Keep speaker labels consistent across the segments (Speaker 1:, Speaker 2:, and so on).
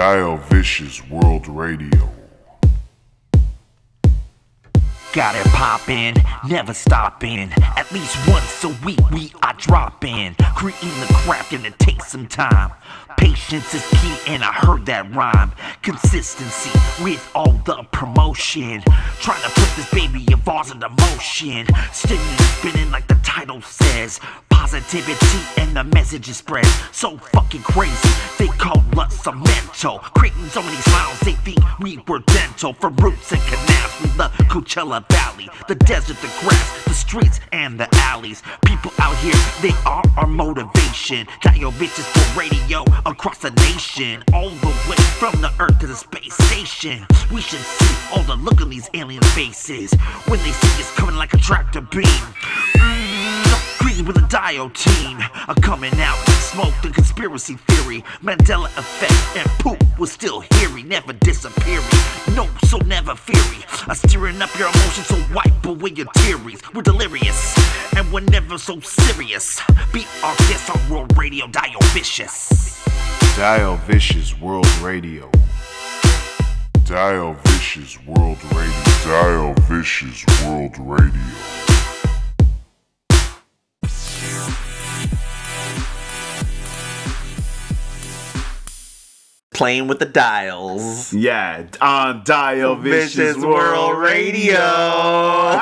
Speaker 1: Dio Vicious World Radio.
Speaker 2: Got it poppin', never stopping. At least once a week we are dropping. Creating the craft and it takes some time. Patience is key, and I heard that rhyme. Consistency with all the promotion. Trying to put this baby of ours into motion. Spinning, spinning like the title says. Positivity and the message is spread. So fucking crazy, they call us a mental. Creating so many smiles, they think we were dental. From roots and canals from the Coachella Valley, the desert, the grass, the streets, and the alleys. People out here, they are our motivation. Dial bitches for radio across the nation, all the way from the earth to the space station. We should see all the look on these alien faces when they see us coming like a tractor beam. Mm, Green with a dial team are coming out. Smoke the conspiracy theory, Mandela effect, and poop was still hearing, never disappearing. No, so never feary. I'm stirring up your emotions, so wipe away your tears. We're delirious, and we're never so serious. Be our guest on World Radio, Dio Vicious.
Speaker 1: Dio Vicious World Radio. Dio Vicious World Radio. Dio Vicious World Radio.
Speaker 2: Playing with the dials.
Speaker 3: Yeah, on Dio Vicious,
Speaker 2: Vicious
Speaker 3: World
Speaker 2: World
Speaker 3: Radio.
Speaker 2: Radio.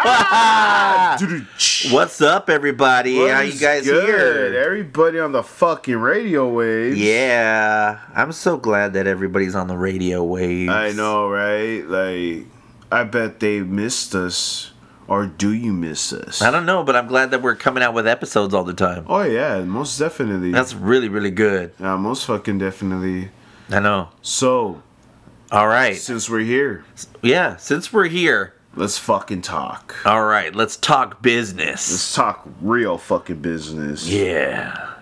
Speaker 2: Ah! What's up, everybody? How you guys
Speaker 3: good?
Speaker 2: here?
Speaker 3: Everybody on the fucking radio waves.
Speaker 2: Yeah, I'm so glad that everybody's on the radio waves.
Speaker 3: I know, right? Like, I bet they missed us. Or do you miss us?
Speaker 2: I don't know, but I'm glad that we're coming out with episodes all the time.
Speaker 3: Oh yeah, most definitely.
Speaker 2: That's really, really good.
Speaker 3: yeah, most fucking definitely.
Speaker 2: I know.
Speaker 3: So,
Speaker 2: All right.
Speaker 3: since we're here,
Speaker 2: Yeah, since we're here,
Speaker 3: let's fucking talk.
Speaker 2: all right, let's talk business.
Speaker 3: Let's talk real fucking business.
Speaker 2: Yeah.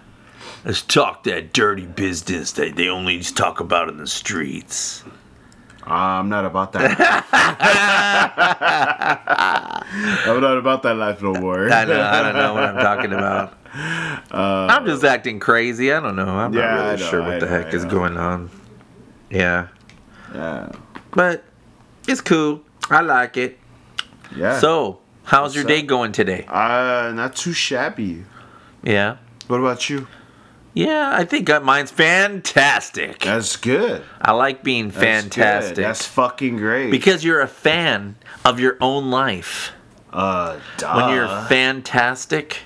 Speaker 2: Let's talk that dirty business that they only talk about in the streets.
Speaker 3: I'm not about that. I'm not about that life no more.
Speaker 2: I know, I don't know what I'm talking about. I'm just acting crazy. I don't know. I'm
Speaker 3: Uh, Yeah,
Speaker 2: not really
Speaker 3: know,
Speaker 2: sure
Speaker 3: I
Speaker 2: what the
Speaker 3: know,
Speaker 2: heck
Speaker 3: I
Speaker 2: is
Speaker 3: know.
Speaker 2: going on. Yeah.
Speaker 3: Yeah.
Speaker 2: But it's cool. I like it.
Speaker 3: Yeah.
Speaker 2: So, how's your
Speaker 3: What's
Speaker 2: day going today?
Speaker 3: uh, not too shabby.
Speaker 2: Yeah.
Speaker 3: What about you?
Speaker 2: Yeah, I think mine's fantastic.
Speaker 3: That's good.
Speaker 2: I like being
Speaker 3: That's good.
Speaker 2: fantastic.
Speaker 3: That's fucking great.
Speaker 2: because you're a fan of your own life.
Speaker 3: uh, duh.
Speaker 2: When you're fantastic,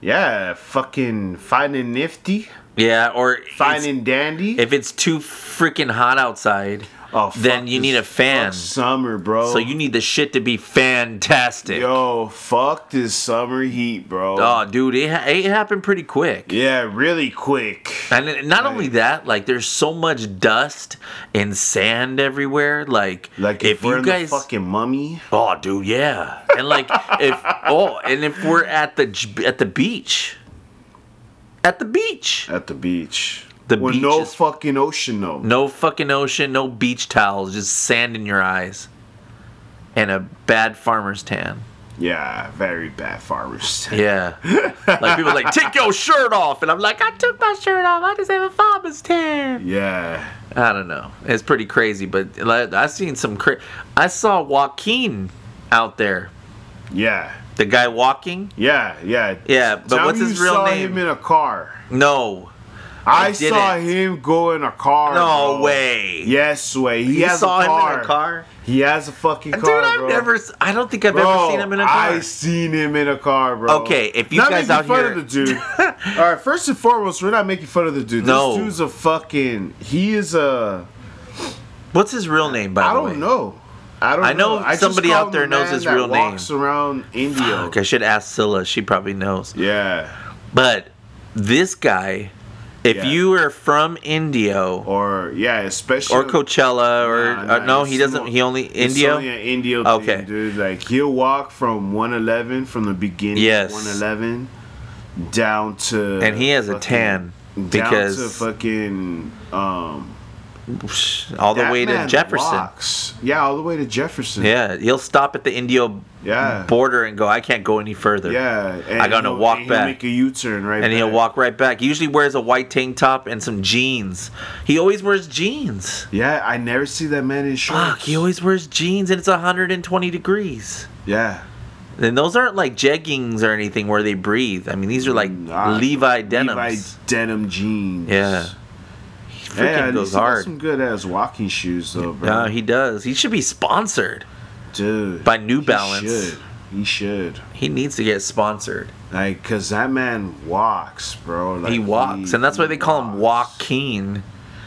Speaker 3: yeah, fucking fine and nifty,
Speaker 2: yeah, or
Speaker 3: fine and dandy.
Speaker 2: if it's too freaking hot outside,
Speaker 3: oh,
Speaker 2: then you need a fan.
Speaker 3: summer, bro.
Speaker 2: So you need the shit to be fantastic.
Speaker 3: Yo, fuck this summer heat, bro.
Speaker 2: Oh, dude, it, it happened pretty quick.
Speaker 3: Yeah, really quick.
Speaker 2: And not only that, like there's so much dust and sand everywhere. Like,
Speaker 3: Like if,
Speaker 2: if
Speaker 3: we're
Speaker 2: you
Speaker 3: in
Speaker 2: guys,
Speaker 3: the fucking mummy.
Speaker 2: oh, dude, yeah. And like if oh, and if we're at the at the beach, at the beach,
Speaker 3: At the beach.
Speaker 2: The
Speaker 3: With
Speaker 2: beach
Speaker 3: no
Speaker 2: is-
Speaker 3: fucking ocean, though.
Speaker 2: no fucking ocean, no beach towels, just sand in your eyes, and a bad farmer's tan.
Speaker 3: Yeah, very bad farmers. Tan.
Speaker 2: Yeah. like people are like, take your shirt off. And I'm like, I took my shirt off. I just have a farmer's tan.
Speaker 3: Yeah.
Speaker 2: I don't know. It's pretty crazy, but like, I seen some cra- I saw Joaquin out there.
Speaker 3: Yeah.
Speaker 2: The guy walking?
Speaker 3: Yeah, yeah.
Speaker 2: Yeah, but
Speaker 3: Tell
Speaker 2: what's his real
Speaker 3: saw
Speaker 2: name?
Speaker 3: him in a car.
Speaker 2: No.
Speaker 3: I,
Speaker 2: I
Speaker 3: saw him go in a car.
Speaker 2: No
Speaker 3: bro.
Speaker 2: way.
Speaker 3: Yes, way. He
Speaker 2: You
Speaker 3: has
Speaker 2: saw
Speaker 3: a
Speaker 2: him in a car?
Speaker 3: He has a fucking car,
Speaker 2: Dude, I've
Speaker 3: bro.
Speaker 2: never I don't think I've
Speaker 3: Bro,
Speaker 2: ever seen him in a car.
Speaker 3: I seen him in a car, bro.
Speaker 2: Okay, if you
Speaker 3: not
Speaker 2: guys
Speaker 3: making
Speaker 2: out
Speaker 3: fun
Speaker 2: here-
Speaker 3: of the dude. All right, first and foremost, we're not making fun of the dude.
Speaker 2: No.
Speaker 3: This dude's a fucking. He is a.
Speaker 2: What's his real name by
Speaker 3: I
Speaker 2: the way?
Speaker 3: I don't know. I don't.
Speaker 2: I know
Speaker 3: know.
Speaker 2: Somebody out there
Speaker 3: the
Speaker 2: knows his real name.
Speaker 3: walks around Indio.
Speaker 2: Fuck, I should ask Scylla. She probably knows.
Speaker 3: Yeah.
Speaker 2: But this guy, if
Speaker 3: Yeah.
Speaker 2: you are from Indio
Speaker 3: Or yeah, especially
Speaker 2: or Coachella or
Speaker 3: Nah,
Speaker 2: uh,
Speaker 3: nah,
Speaker 2: no, he doesn't.
Speaker 3: more-
Speaker 2: He only Indio.
Speaker 3: only an Indio
Speaker 2: Okay.
Speaker 3: thing, dude. Like he'll walk from 111 from the beginning
Speaker 2: Yes.
Speaker 3: 111 down to
Speaker 2: And he has a tan
Speaker 3: down
Speaker 2: because-
Speaker 3: to fucking um
Speaker 2: all the
Speaker 3: that
Speaker 2: way to Jefferson.
Speaker 3: walks. Yeah, all the way to Jefferson.
Speaker 2: Yeah, he'll stop at the Indio
Speaker 3: Yeah.
Speaker 2: border and go, I can't go any further.
Speaker 3: Yeah. And
Speaker 2: I gotta walk
Speaker 3: and he'll
Speaker 2: back.
Speaker 3: Make a U-turn right.
Speaker 2: And he'll walk right back. He usually wears a white tank top and some jeans. He always wears jeans.
Speaker 3: Yeah, I never see that man in shorts.
Speaker 2: Fuck, he always wears jeans and it's 120 degrees.
Speaker 3: Yeah.
Speaker 2: And those aren't like jeggings or anything where they breathe. I mean, these are like
Speaker 3: Nah,
Speaker 2: Levi denims.
Speaker 3: Levi denim jeans.
Speaker 2: Yeah. He freaking
Speaker 3: Yeah,
Speaker 2: goes hard.
Speaker 3: some good ass walking shoes though, bro.
Speaker 2: Yeah, he does. He should be sponsored.
Speaker 3: Dude.
Speaker 2: by New
Speaker 3: he
Speaker 2: Balance.
Speaker 3: Should. He should.
Speaker 2: He needs to get sponsored.
Speaker 3: Like, cause that man walks, bro. Like,
Speaker 2: he walks, and that's why they call him. Joaquin,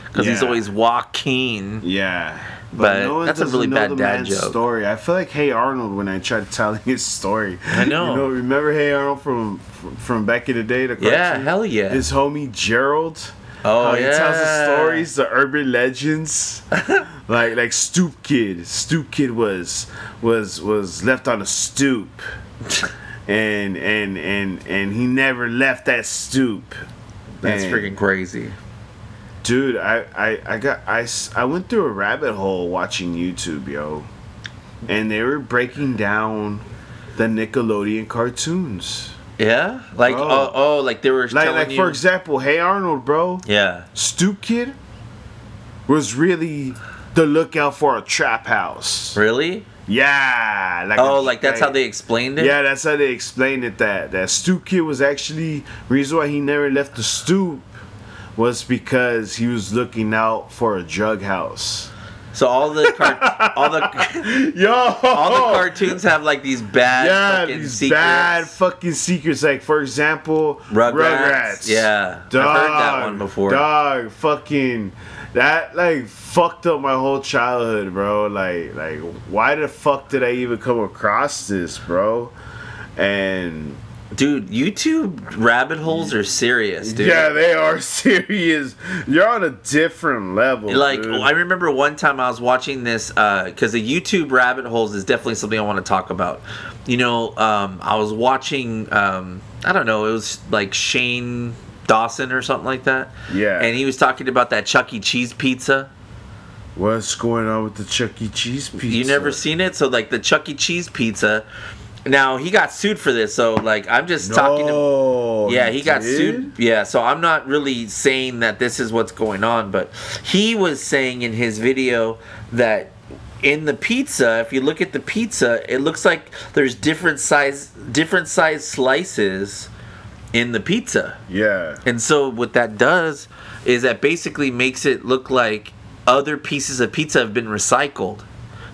Speaker 2: because he's
Speaker 3: Yeah.
Speaker 2: always Joaquin.
Speaker 3: Yeah.
Speaker 2: But
Speaker 3: one
Speaker 2: that's a really
Speaker 3: know
Speaker 2: bad
Speaker 3: the
Speaker 2: dad
Speaker 3: man's
Speaker 2: joke.
Speaker 3: Story. I feel like Hey Arnold when I tried telling his story.
Speaker 2: I know.
Speaker 3: You know, remember Hey Arnold from from, from back in the day? The
Speaker 2: Yeah, hell yeah.
Speaker 3: His homie Gerald.
Speaker 2: Oh
Speaker 3: how he tells the stories, the urban legends. like like Stoop Kid. Stoop Kid was was was left on a stoop. and and and and he never left that stoop.
Speaker 2: That's
Speaker 3: And-
Speaker 2: freaking crazy.
Speaker 3: Dude, I, I, I got I, I went through a rabbit hole watching YouTube, yo. And they were breaking down the Nickelodeon cartoons.
Speaker 2: Yeah, like
Speaker 3: Bro.
Speaker 2: oh, oh, like they were
Speaker 3: Like like
Speaker 2: you.
Speaker 3: for example, Hey Arnold, bro.
Speaker 2: yeah,
Speaker 3: Stoop Kid was really the lookout for a trap house.
Speaker 2: really?
Speaker 3: Yeah, like
Speaker 2: Oh,
Speaker 3: a-
Speaker 2: like that's how they explained it.
Speaker 3: Yeah, that's how they explained it. That that Stoop Kid was actually reason why he never left the stoop was because he was looking out for a drug house.
Speaker 2: So all the car- all the
Speaker 3: Yo,
Speaker 2: all the cartoons have like these bad
Speaker 3: yeah,
Speaker 2: fucking
Speaker 3: these
Speaker 2: secrets.
Speaker 3: bad fucking secrets. Like for example,
Speaker 2: Rugrats. Yeah, I've
Speaker 3: Dog,
Speaker 2: heard that one before.
Speaker 3: Dog, fucking that like fucked up my whole childhood, bro. Like, like why the fuck did I even come across this, bro? And
Speaker 2: Dude, YouTube rabbit holes are serious, dude.
Speaker 3: yeah, they are serious. You're on a different level.
Speaker 2: like
Speaker 3: dude.
Speaker 2: I remember one time I was watching this because the YouTube rabbit holes is definitely something I want to talk about. You know, um, I was watching um, I don't know, it was like Shane Dawson or something like that.
Speaker 3: Yeah.
Speaker 2: and he was talking about that Chuck E. Cheese pizza.
Speaker 3: What's going on with the Chuck E. Cheese pizza?
Speaker 2: You never seen it? So like the Chuck E. Cheese pizza. Now he got sued for this, so like I'm just talking to
Speaker 3: No,
Speaker 2: Yeah, he got
Speaker 3: did?
Speaker 2: sued. Yeah, so I'm not really saying that this is what's going on, but he was saying in his video that in the pizza, if you look at the pizza, it looks like there's different size different size slices in the pizza.
Speaker 3: Yeah.
Speaker 2: And so what that does is that basically makes it look like other pieces of pizza have been recycled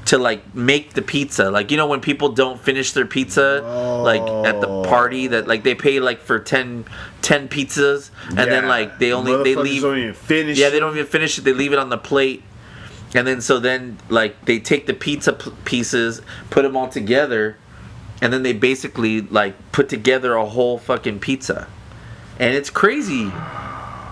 Speaker 2: to like make the pizza. Like you know when people don't finish their pizza like at the party that like they pay like for 10, 10 pizzas and then like they only they leave
Speaker 3: Don't even finish.
Speaker 2: yeah, they don't even finish it. They leave it on the plate, and then so then like they take the pizza p- pieces, put them all together, and then they basically like put together a whole fucking pizza, and it's crazy.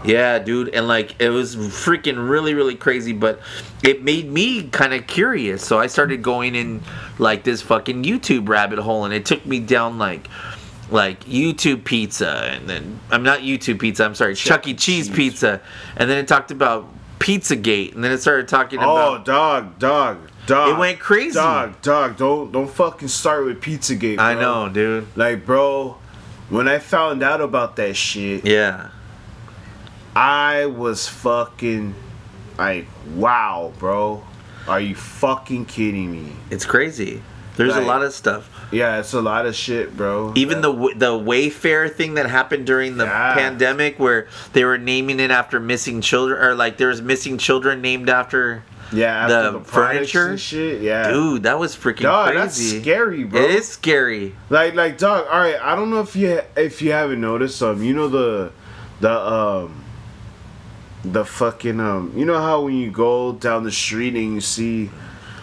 Speaker 2: Yeah, dude, and like it was freaking really, really crazy, but it made me kind of curious. So I started going in like this fucking YouTube rabbit hole, and it took me down like like YouTube pizza, and then I'm not YouTube pizza. I'm sorry, Chuck, E. Cheese,
Speaker 3: Cheese.
Speaker 2: pizza, and then it talked about Pizzagate, and then it started talking
Speaker 3: Oh,
Speaker 2: about.
Speaker 3: Oh, dog, dog, dog.
Speaker 2: It went crazy.
Speaker 3: Dog, dog. Don't don't fucking start with Pizzagate. Bro.
Speaker 2: I know, dude.
Speaker 3: Like, bro, when I found out about that shit,
Speaker 2: Yeah,
Speaker 3: I was fucking like, wow, bro. Are you fucking kidding me?
Speaker 2: it's crazy. There's
Speaker 3: Like-
Speaker 2: a lot of stuff.
Speaker 3: Yeah, it's a lot of shit, bro.
Speaker 2: Even
Speaker 3: That-
Speaker 2: the the Wayfair thing that happened during the
Speaker 3: Yeah.
Speaker 2: pandemic, where they were naming it after missing children, or like there was missing children named after.
Speaker 3: yeah,
Speaker 2: the
Speaker 3: after the, products
Speaker 2: furniture?
Speaker 3: shit. Yeah,
Speaker 2: Dude, that was freaking
Speaker 3: dog, that's scary, bro.
Speaker 2: It is scary.
Speaker 3: Like like dog. All right, I don't know if you if you haven't noticed um you know the the um the fucking um you know how when you go down the street and you see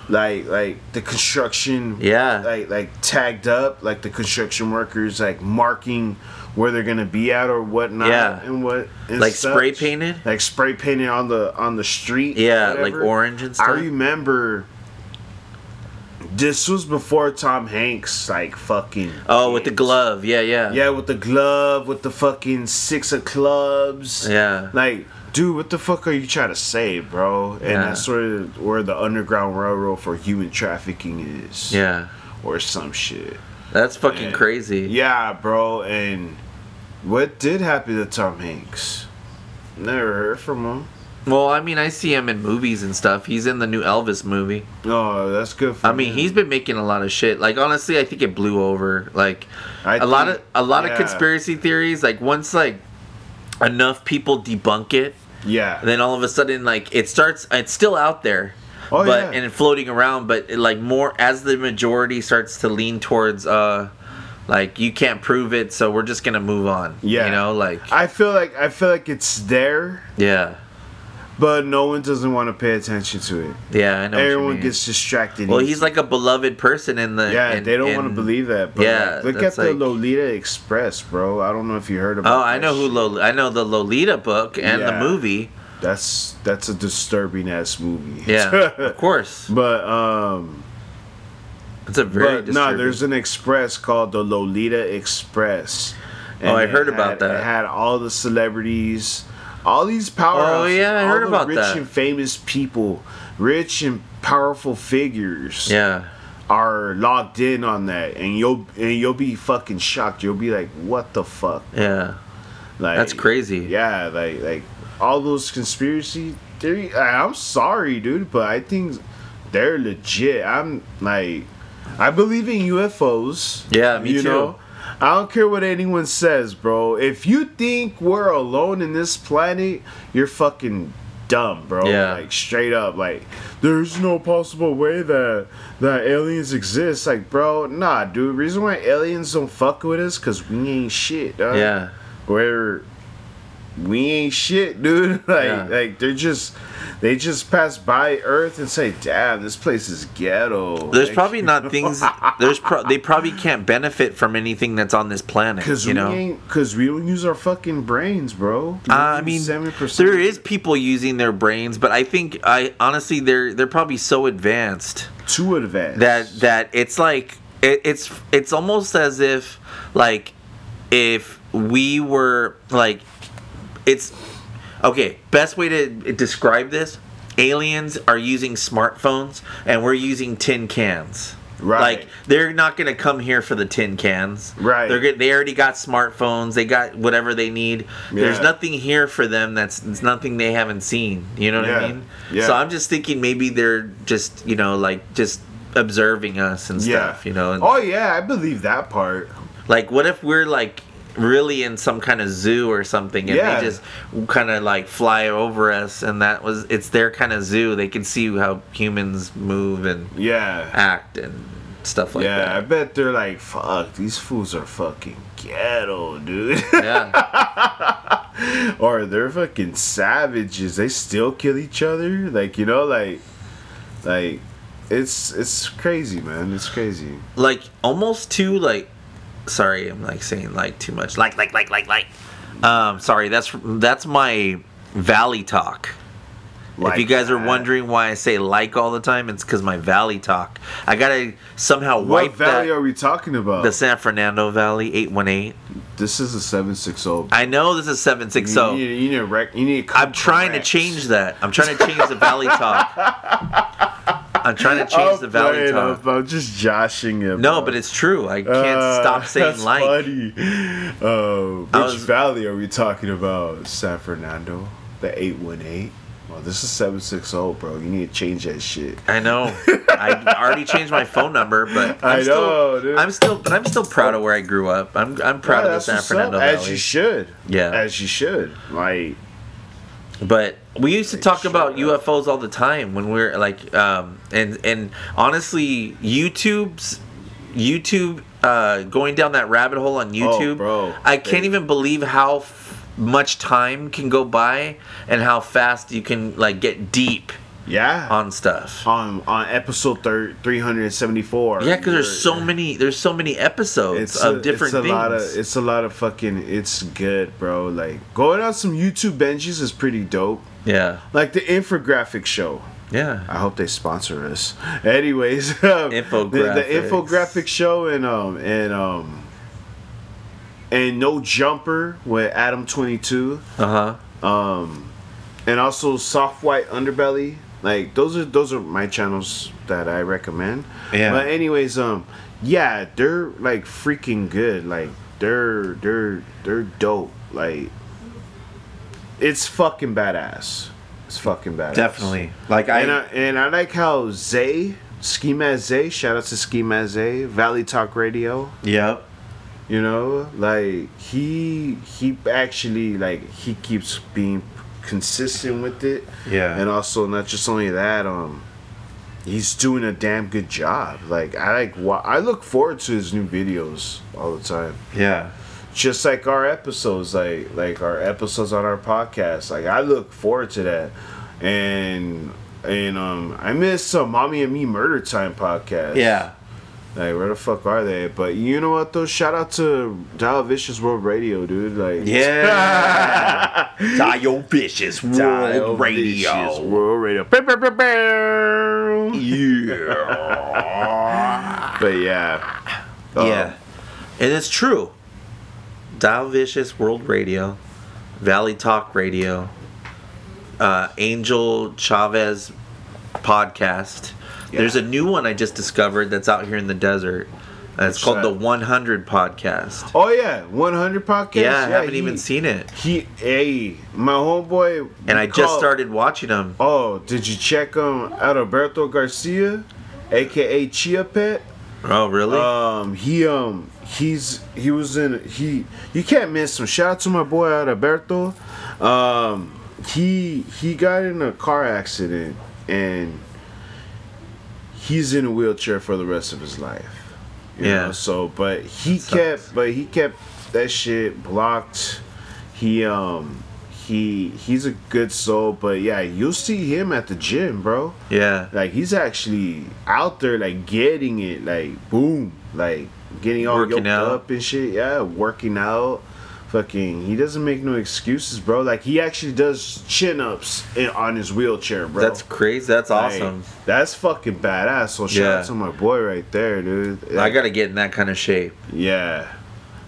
Speaker 3: like like the construction
Speaker 2: Yeah.
Speaker 3: like like tagged up like the construction workers like marking where they're gonna be at or whatnot
Speaker 2: Yeah.
Speaker 3: and what and
Speaker 2: Like
Speaker 3: such.
Speaker 2: spray painted?
Speaker 3: like spray painted on the on the street
Speaker 2: Yeah, like orange and stuff I
Speaker 3: remember this was before Tom Hanks like fucking
Speaker 2: Oh, with the glove. Yeah, yeah.
Speaker 3: Yeah, with the glove, with the fucking six of clubs.
Speaker 2: Yeah.
Speaker 3: Like dude, what the fuck are you trying to say, bro? And
Speaker 2: Yeah.
Speaker 3: that's sort of where the underground railroad for human trafficking is.
Speaker 2: Yeah.
Speaker 3: Or some shit.
Speaker 2: That's fucking
Speaker 3: And-
Speaker 2: crazy.
Speaker 3: Yeah, bro. And what did happen to Tom Hanks? Never heard from him.
Speaker 2: Well, I mean, I see him in movies and stuff. He's in the new Elvis movie.
Speaker 3: Oh, that's good for
Speaker 2: I mean, he's been making a lot of shit. Like honestly, I think it blew over. Like
Speaker 3: I
Speaker 2: a lot of a lot
Speaker 3: yeah.
Speaker 2: of conspiracy theories. Like once like enough people debunk it,
Speaker 3: Yeah.
Speaker 2: then all of a sudden like it starts. It's still out there.
Speaker 3: Oh,
Speaker 2: but
Speaker 3: yeah.
Speaker 2: and floating around, but it, like more as the majority starts to lean towards uh like you can't prove it, so we're just gonna move on.
Speaker 3: Yeah.
Speaker 2: you know, like
Speaker 3: I feel like I feel like it's there,
Speaker 2: yeah,
Speaker 3: but no one doesn't want to pay attention to it.
Speaker 2: yeah. I know.
Speaker 3: Everyone gets distracted.
Speaker 2: well. He's like a beloved person in the
Speaker 3: Yeah,
Speaker 2: in-
Speaker 3: they don't
Speaker 2: in-
Speaker 3: want to believe that. But
Speaker 2: Yeah,
Speaker 3: like, look at
Speaker 2: that's
Speaker 3: the
Speaker 2: like-
Speaker 3: Lolita Express, bro. I don't know if you heard about.
Speaker 2: Oh, I know who
Speaker 3: shit.
Speaker 2: Lol- I know the Lolita book and the movie.
Speaker 3: That's that's a disturbing ass movie.
Speaker 2: Yeah, of course.
Speaker 3: but um,
Speaker 2: It's a very
Speaker 3: but no, there's an express called the Lolita Express.
Speaker 2: Oh, I heard about that.
Speaker 3: It had all the celebrities, all these power.
Speaker 2: Oh, yeah, I heard about
Speaker 3: rich
Speaker 2: that.
Speaker 3: and famous people, rich and powerful figures.
Speaker 2: yeah,
Speaker 3: are logged in on that, and you'll and you'll be fucking shocked. You'll be like, "What the fuck?"
Speaker 2: yeah.
Speaker 3: Like
Speaker 2: That's crazy.
Speaker 3: Yeah, like like all those conspiracy theory. I'm sorry, dude, but I think they're legit. I'm like, I believe in UFOs.
Speaker 2: Yeah, me
Speaker 3: you
Speaker 2: too.
Speaker 3: Know? I don't care what anyone says, bro. If you think we're alone in this planet, you're fucking dumb, bro.
Speaker 2: Yeah.
Speaker 3: Like straight up, like there's no possible way that that aliens exist. Like, bro, nah, dude. Reason why aliens don't fuck with us, cause we ain't shit. Dog
Speaker 2: Yeah.
Speaker 3: where we ain't shit, dude. like,
Speaker 2: Yeah.
Speaker 3: like they're just they just pass by Earth and say, "Damn, this place is ghetto."
Speaker 2: There's
Speaker 3: Like,
Speaker 2: probably not things. There's pro- they probably can't benefit from anything that's on this planet.
Speaker 3: Cause
Speaker 2: you
Speaker 3: we
Speaker 2: know.
Speaker 3: ain't, cause we don't use our fucking brains, bro.
Speaker 2: Uh, I mean,
Speaker 3: 70%.
Speaker 2: there is people using their brains, but I think I honestly they're they're probably so advanced
Speaker 3: too advanced.
Speaker 2: that that it's like it, it's it's almost as if like if we were like it's okay best way to describe this aliens are using smartphones and we're using tin cans
Speaker 3: Right.
Speaker 2: like they're not gonna come here for the tin cans
Speaker 3: Right.
Speaker 2: they're good they already got smartphones they got whatever they need
Speaker 3: Yeah.
Speaker 2: there's nothing here for them that's it's nothing they haven't seen you know what i mean
Speaker 3: Yeah.
Speaker 2: so i'm just thinking maybe they're just you know like just observing us and
Speaker 3: yeah,
Speaker 2: stuff you know and
Speaker 3: Oh yeah, I believe that part.
Speaker 2: like what if we're like really in some kind of zoo or something and
Speaker 3: Yeah.
Speaker 2: they just kind of like fly over us and that was it's their kind of zoo they can see how humans move and
Speaker 3: Yeah.
Speaker 2: act and stuff like that.
Speaker 3: yeah, I bet they're like, fuck, these fools are fucking ghetto, dude.
Speaker 2: yeah
Speaker 3: or they're fucking savages. They still kill each other. Like you know, like, like, it's it's crazy, man. It's crazy.
Speaker 2: like almost too like sorry i'm like saying like too much like like like like like um sorry that's that's my valley talk if you
Speaker 3: Like
Speaker 2: guys are wondering why I say like all the time, it's because my valley talk. I gotta somehow
Speaker 3: what
Speaker 2: wipe What
Speaker 3: valley
Speaker 2: that.
Speaker 3: are we talking about?
Speaker 2: The San Fernando Valley, 818.
Speaker 3: this is a seven six zero.
Speaker 2: I know this is 760.
Speaker 3: You need, you need a rec. You need.
Speaker 2: I'm trying to change that. I'm trying to change the Valley Talk. I'm trying to change
Speaker 3: I'm
Speaker 2: the Valley Talk.
Speaker 3: I'm, just joshing him.
Speaker 2: No,
Speaker 3: bro.
Speaker 2: but it's true. I can't
Speaker 3: Uh,
Speaker 2: stop saying
Speaker 3: that's
Speaker 2: like.
Speaker 3: Funny. Uh, which
Speaker 2: was-
Speaker 3: valley are we talking about? San Fernando, the eight one eight. Well, this is seven six zero, bro. You need to change that shit.
Speaker 2: I know. I already changed my phone number, but I'm
Speaker 3: I
Speaker 2: still,
Speaker 3: know, dude.
Speaker 2: I'm still, but I'm still proud of where I grew up. I'm, I'm proud
Speaker 3: Yeah,
Speaker 2: of the San
Speaker 3: what's up,
Speaker 2: Fernando
Speaker 3: as you should.
Speaker 2: Yeah.
Speaker 3: as you should. Like,
Speaker 2: But we used to talk about. UFOs all the time when we are like, um, and and honestly, YouTube's YouTube uh, going down that rabbit hole on YouTube,
Speaker 3: Oh, bro.
Speaker 2: I can't even believe how f- much time can go by and how fast you can like get deep
Speaker 3: yeah,
Speaker 2: on stuff.
Speaker 3: on on episode thir- three hundred and seventy four.
Speaker 2: Yeah, because there's so many, there's so many episodes
Speaker 3: It's
Speaker 2: of
Speaker 3: a,
Speaker 2: different
Speaker 3: it's a
Speaker 2: things.
Speaker 3: lot of it's a lot of fucking. It's good, bro. Like going on some YouTube benches is pretty dope.
Speaker 2: yeah,
Speaker 3: Like the infographic show.
Speaker 2: yeah.
Speaker 3: I hope they sponsor us. Anyways, um, the, the infographic show and um and um and no jumper with Adam twenty two.
Speaker 2: Uh huh.
Speaker 3: Um, and also Soft White Underbelly. Like those are those are my channels that I recommend.
Speaker 2: Yeah.
Speaker 3: But anyways, um, yeah, they're like freaking good. Like they're they're they're dope. Like it's fucking badass. It's fucking badass.
Speaker 2: Definitely. Like I,
Speaker 3: And I and I like how Zay Mask Zay. Shout out to Mask Zay. Valley Talk Radio.
Speaker 2: Yep.
Speaker 3: You know, like he he actually like he keeps being consistent with it.
Speaker 2: Yeah.
Speaker 3: And also not just only that, um he's doing a damn good job. Like I like wa- I look forward to his new videos all the time.
Speaker 2: Yeah.
Speaker 3: Just like our episodes, like like our episodes on our podcast. Like I look forward to that. And and um I miss some Mommy and Me Murder Time podcast.
Speaker 2: Yeah.
Speaker 3: Like where the fuck are they? But you know what though? Shout out to Dio Vicious World Radio, dude. Like
Speaker 2: Yeah. Dio Vicious World
Speaker 3: Dial
Speaker 2: Radio.
Speaker 3: Vicious World Radio.
Speaker 2: Yeah.
Speaker 3: But yeah. Um,
Speaker 2: yeah. And it's true. Dio Vicious World Radio, Valley Talk Radio, uh, Angel Chavez podcast. There's a new one I just discovered that's out here in the desert. Uh, it's
Speaker 3: What's
Speaker 2: called
Speaker 3: that?
Speaker 2: the 100 podcast.
Speaker 3: Oh yeah, 100 podcast.
Speaker 2: yeah, I haven't
Speaker 3: he-
Speaker 2: even seen it.
Speaker 3: He, hey, my homeboy.
Speaker 2: And I
Speaker 3: we
Speaker 2: just started watching them.
Speaker 3: Oh, did you check um out Alberto Garcia, aka Chia Pet?
Speaker 2: Oh, really?
Speaker 3: Um, he um he's he was in he you can't miss him. Shout out to my boy Alberto. Um, he he got in a car accident and he's in a wheelchair for the rest of his life.
Speaker 2: Yeah.
Speaker 3: Know? So, but he kept but he kept that shit blocked. He um he he's a good soul, but yeah, you'll see him at the gym, bro.
Speaker 2: yeah.
Speaker 3: Like he's actually out there, like getting it, like boom, like getting all
Speaker 2: Working
Speaker 3: yoked
Speaker 2: out.
Speaker 3: up and shit. Yeah, working out. Fucking, he doesn't make no excuses, bro. Like he actually does chin ups in, on his wheelchair, bro.
Speaker 2: That's crazy. That's
Speaker 3: Like,
Speaker 2: awesome.
Speaker 3: that's fucking badass. So shout
Speaker 2: Yeah.
Speaker 3: out to my boy right there, dude.
Speaker 2: I got to get in that kind of shape.
Speaker 3: yeah.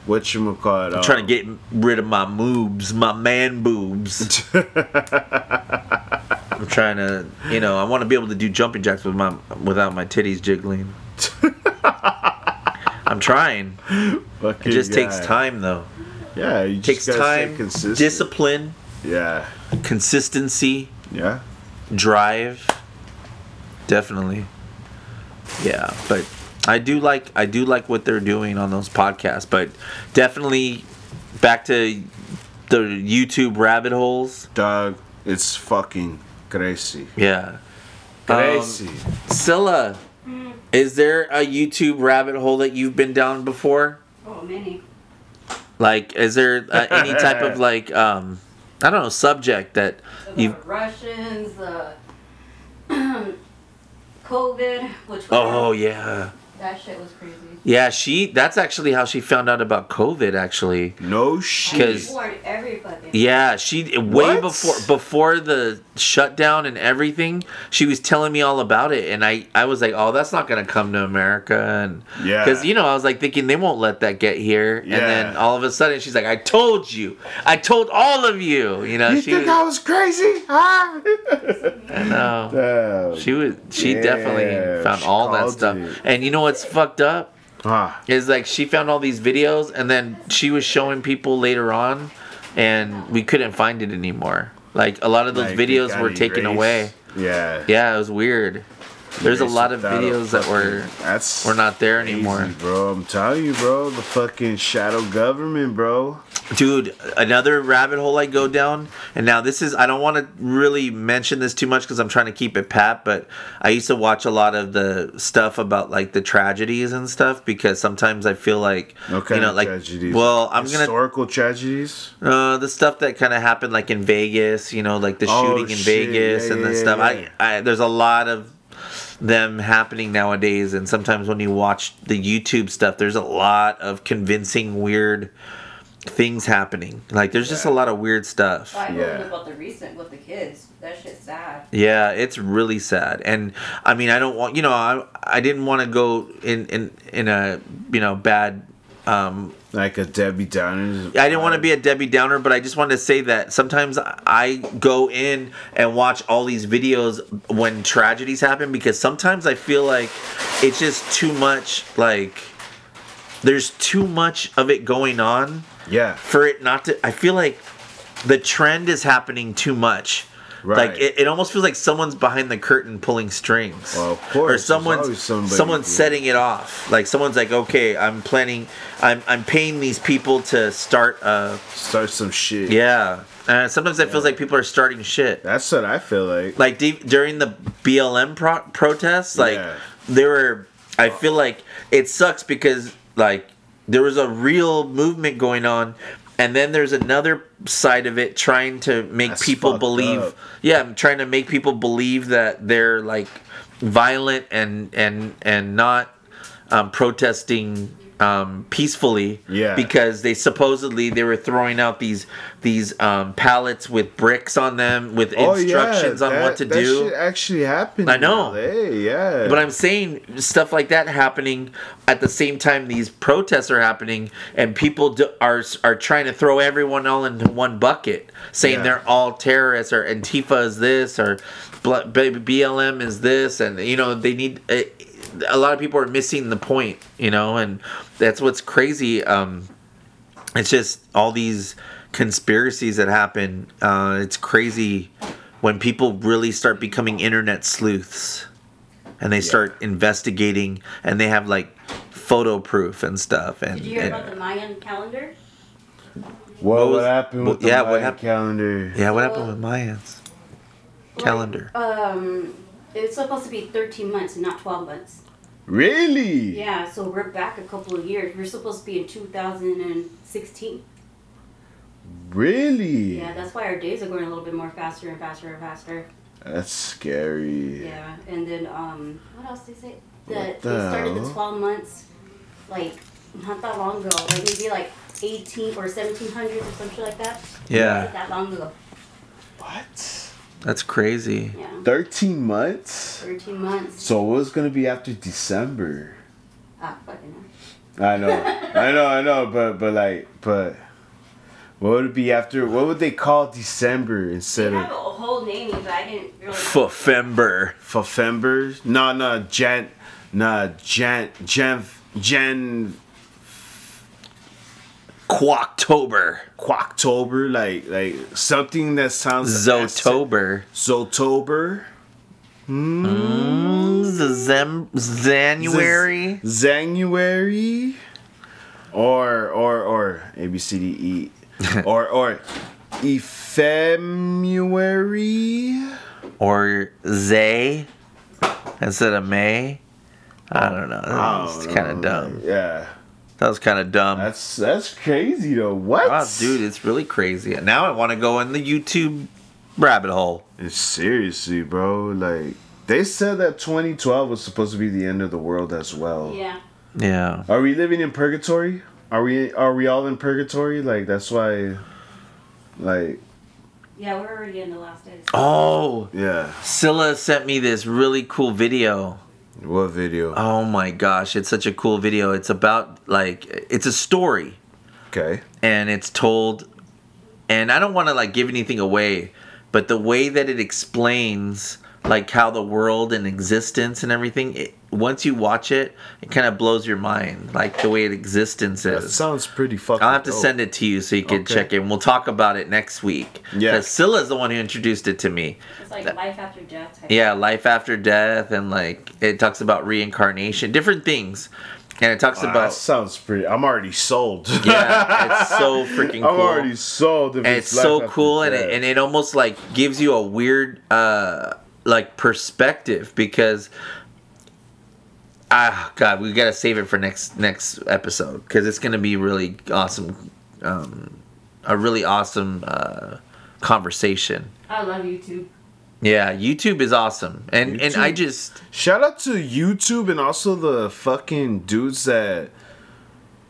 Speaker 3: What you call it?
Speaker 2: I'm trying to uh, get rid of my moobs, my man boobs. I'm trying to, you know, I want to be able to do jumping jacks with my without my titties jiggling. I'm trying. It just takes time though.
Speaker 3: Yeah, you
Speaker 2: takes
Speaker 3: just gotta stay
Speaker 2: time,
Speaker 3: consistent.
Speaker 2: discipline,
Speaker 3: Yeah,
Speaker 2: consistency,
Speaker 3: yeah.
Speaker 2: drive. Definitely. Yeah, but I do like I do like what they're doing on those podcasts, but definitely back to the YouTube rabbit holes.
Speaker 3: Dog, it's fucking crazy.
Speaker 2: Yeah.
Speaker 3: Crazy.
Speaker 2: Um, Scylla, hmm. is there a YouTube rabbit hole that you've been down before?
Speaker 4: Oh, many.
Speaker 2: Like, is there uh, any type of like, um, I don't know, subject that
Speaker 4: The
Speaker 2: you?
Speaker 4: Russians, the COVID, which was,
Speaker 2: Oh yeah,
Speaker 4: that shit was crazy.
Speaker 2: Yeah. She. That's actually how she found out about COVID. Actually,
Speaker 3: no
Speaker 2: Cause-
Speaker 3: shit.
Speaker 4: Warned everybody.
Speaker 2: yeah. She way
Speaker 3: What?
Speaker 2: before before the shutdown and everything. She was telling me all about it, and I I was like, oh, that's not gonna come to America, and
Speaker 3: Yeah.
Speaker 2: because you know I was like thinking they won't let that get here, yeah. and then all of a sudden she's like, I told you, I told all of you, you know.
Speaker 3: You
Speaker 2: she
Speaker 3: think
Speaker 2: was,
Speaker 3: I was crazy? Huh?
Speaker 2: I know.
Speaker 3: Damn.
Speaker 2: She was. She
Speaker 3: Yeah,
Speaker 2: definitely found
Speaker 3: she
Speaker 2: all that stuff.
Speaker 3: it.
Speaker 2: And you know what's fucked up
Speaker 3: Ah,
Speaker 2: is like she found all these videos, and then she was showing people later on, and we couldn't find it anymore. Like a lot of those
Speaker 3: like,
Speaker 2: videos were taken
Speaker 3: erased.
Speaker 2: away.
Speaker 3: Yeah.
Speaker 2: Yeah, it was weird. There's a lot of videos that were
Speaker 3: that's
Speaker 2: we're not there
Speaker 3: crazy,
Speaker 2: anymore.
Speaker 3: bro. I'm telling you, bro. The fucking shadow government, bro.
Speaker 2: Dude, another rabbit hole I go down, and now this is I don't want to really mention this too much because I'm trying to keep it pat, but I used to watch a lot of the stuff about like the tragedies and stuff because sometimes I feel like
Speaker 3: Okay.
Speaker 2: you know like
Speaker 3: tragedies.
Speaker 2: well I'm gonna
Speaker 3: historical tragedies.
Speaker 2: uh, the stuff that kind of happened like in Vegas, you know, like the
Speaker 3: Oh,
Speaker 2: shooting in
Speaker 3: shit.
Speaker 2: Vegas
Speaker 3: Yeah,
Speaker 2: and
Speaker 3: yeah,
Speaker 2: the
Speaker 3: yeah,
Speaker 2: stuff. I, I there's a lot of them happening nowadays, and sometimes when you watch the YouTube stuff, there's a lot of convincing weird things happening. Like there's just a lot of weird stuff.
Speaker 4: I
Speaker 3: Yeah.
Speaker 4: about the recent with the kids. That shit's sad.
Speaker 2: Yeah, it's really sad. And I mean, I don't want, you know, I I didn't want to go in in in a, you know, bad um,
Speaker 3: Like a Debbie Downer.
Speaker 2: I didn't want to be a Debbie Downer, but I just wanted to say that sometimes I go in and watch all these videos when tragedies happen because sometimes I feel like it's just too much. Like there's too much of it going on
Speaker 3: Yeah.
Speaker 2: for it not to. I feel like the trend is happening too much. Like it, it almost feels like someone's behind the curtain pulling strings.
Speaker 3: Well, of course,
Speaker 2: Or someone's someone's setting it off. Like someone's like, okay, I'm planning, I'm I'm paying these people to start. Uh,
Speaker 3: Start some shit.
Speaker 2: yeah. Uh, sometimes it feels like people are starting shit.
Speaker 3: That's what I feel like.
Speaker 2: Like during the BLM pro- protests, like
Speaker 3: Yeah.
Speaker 2: there were. I feel like it sucks because like there was a real movement going on, and then there's another side of it trying to make
Speaker 3: That's
Speaker 2: people believe.
Speaker 3: up.
Speaker 2: Yeah, I'm trying to make people believe that they're like violent and and and not um, protesting um, peacefully.
Speaker 3: Yeah.
Speaker 2: Because they supposedly they were throwing out these these um, pallets with bricks on them with instructions on
Speaker 3: Oh, that-
Speaker 2: what to
Speaker 3: that
Speaker 2: do.
Speaker 3: actually happened.
Speaker 2: I know.
Speaker 3: Hey, yeah.
Speaker 2: But I'm saying stuff like that happening at the same time these protests are happening, and people do, are are trying to throw everyone all into one bucket, saying
Speaker 3: Yeah.
Speaker 2: they're all terrorists or Antifa is this or bl- BLM is this, and you know they need. uh, A lot of people are missing the point, you know, and that's what's crazy. Um, it's just all these conspiracies that happen. Uh, it's crazy when people really start becoming internet sleuths and they start investigating and they have like photo proof and stuff. And,
Speaker 4: Did you hear
Speaker 2: and-
Speaker 4: about the Mayan calendar?
Speaker 3: what,
Speaker 2: what
Speaker 3: what happened
Speaker 2: what-
Speaker 3: with the
Speaker 2: yeah, what
Speaker 3: Mayan
Speaker 2: happened?
Speaker 3: calendar?
Speaker 2: yeah, what happened with Mayans calendar?
Speaker 4: Um, it's supposed to be 13 months not 12 months.
Speaker 3: Really?
Speaker 4: Yeah, so we're back a couple of years. We're supposed to be in 2016.
Speaker 3: Really?
Speaker 4: Yeah, that's why our days are going a little bit more faster and faster and faster.
Speaker 3: That's scary.
Speaker 4: Yeah, and then um, what else did they say? The,
Speaker 3: What
Speaker 4: they
Speaker 3: the
Speaker 4: started
Speaker 3: hell?
Speaker 4: the 12 months, like not that long ago, like maybe like 18 or 1700s or something like that. Not
Speaker 2: Yeah,
Speaker 4: that long ago.
Speaker 3: What?
Speaker 2: That's crazy.
Speaker 4: Yeah,
Speaker 3: 13 months?
Speaker 4: 13 months.
Speaker 3: So what's gonna be after December?
Speaker 4: Ah, fucking hell.
Speaker 3: I know, I know, I know, but but like, but what would it be after? What would they call December
Speaker 4: They
Speaker 3: instead
Speaker 4: have a
Speaker 3: of
Speaker 4: whole naming, but I didn't really.
Speaker 2: Fefember.
Speaker 3: November? No, no, Jan, nah, Jan, Jan, Jan,
Speaker 2: Quacktober.
Speaker 3: Quacktober, like like something that sounds like
Speaker 2: Zotober.
Speaker 3: Zotober.
Speaker 2: Mm, Zem- January.
Speaker 3: January, or or or A B C D E, or or Ephemuary.
Speaker 2: Or Zay instead of May. I don't know. It's kind of dumb.
Speaker 3: Yeah,
Speaker 2: That was kind of dumb.
Speaker 3: that's that's crazy though. What?
Speaker 2: Wow, dude, it's really crazy. Now I want to go in the YouTube rabbit hole.
Speaker 3: It's seriously, bro. Like they said that 2012 was supposed to be the end of the world as well.
Speaker 4: Yeah.
Speaker 2: Yeah.
Speaker 3: Are we living in purgatory? Are we are we all in purgatory? Like that's why. Like
Speaker 4: Yeah, we're already in the last days.
Speaker 2: Oh,
Speaker 3: yeah.
Speaker 2: Scylla sent me this really cool video.
Speaker 3: What video?
Speaker 2: Oh my gosh, it's such a cool video. It's about like it's a story
Speaker 3: Okay.
Speaker 2: and it's told and I don't want to like give anything away, but the way that it explains like how the world and existence and everything, it, once you watch it, it kind of blows your mind, like the way it existence
Speaker 3: That
Speaker 2: is.
Speaker 3: sounds pretty fucking.
Speaker 2: I'll have to
Speaker 3: dope.
Speaker 2: send it to you so you can
Speaker 3: Okay.
Speaker 2: check it. And we'll talk about it next week.
Speaker 3: Yeah.
Speaker 2: 'Cause Scylla's the one who introduced it to me.
Speaker 4: It's like life after death.
Speaker 2: Yeah, life after death, and like it talks about reincarnation, different things, and it talks
Speaker 3: Ah,
Speaker 2: about
Speaker 3: that sounds pretty. I'm already sold.
Speaker 2: yeah, it's so freaking
Speaker 3: I'm already sold. If
Speaker 2: and
Speaker 3: it's
Speaker 2: it's so cool, and it, and it almost like gives you a weird uh like perspective because ah god, we gotta save it for next next episode because it's gonna be really awesome, um, a really awesome uh conversation.
Speaker 4: I love YouTube.
Speaker 2: Yeah, YouTube is awesome, and and I just
Speaker 3: Shout out to YouTube and also the fucking dudes that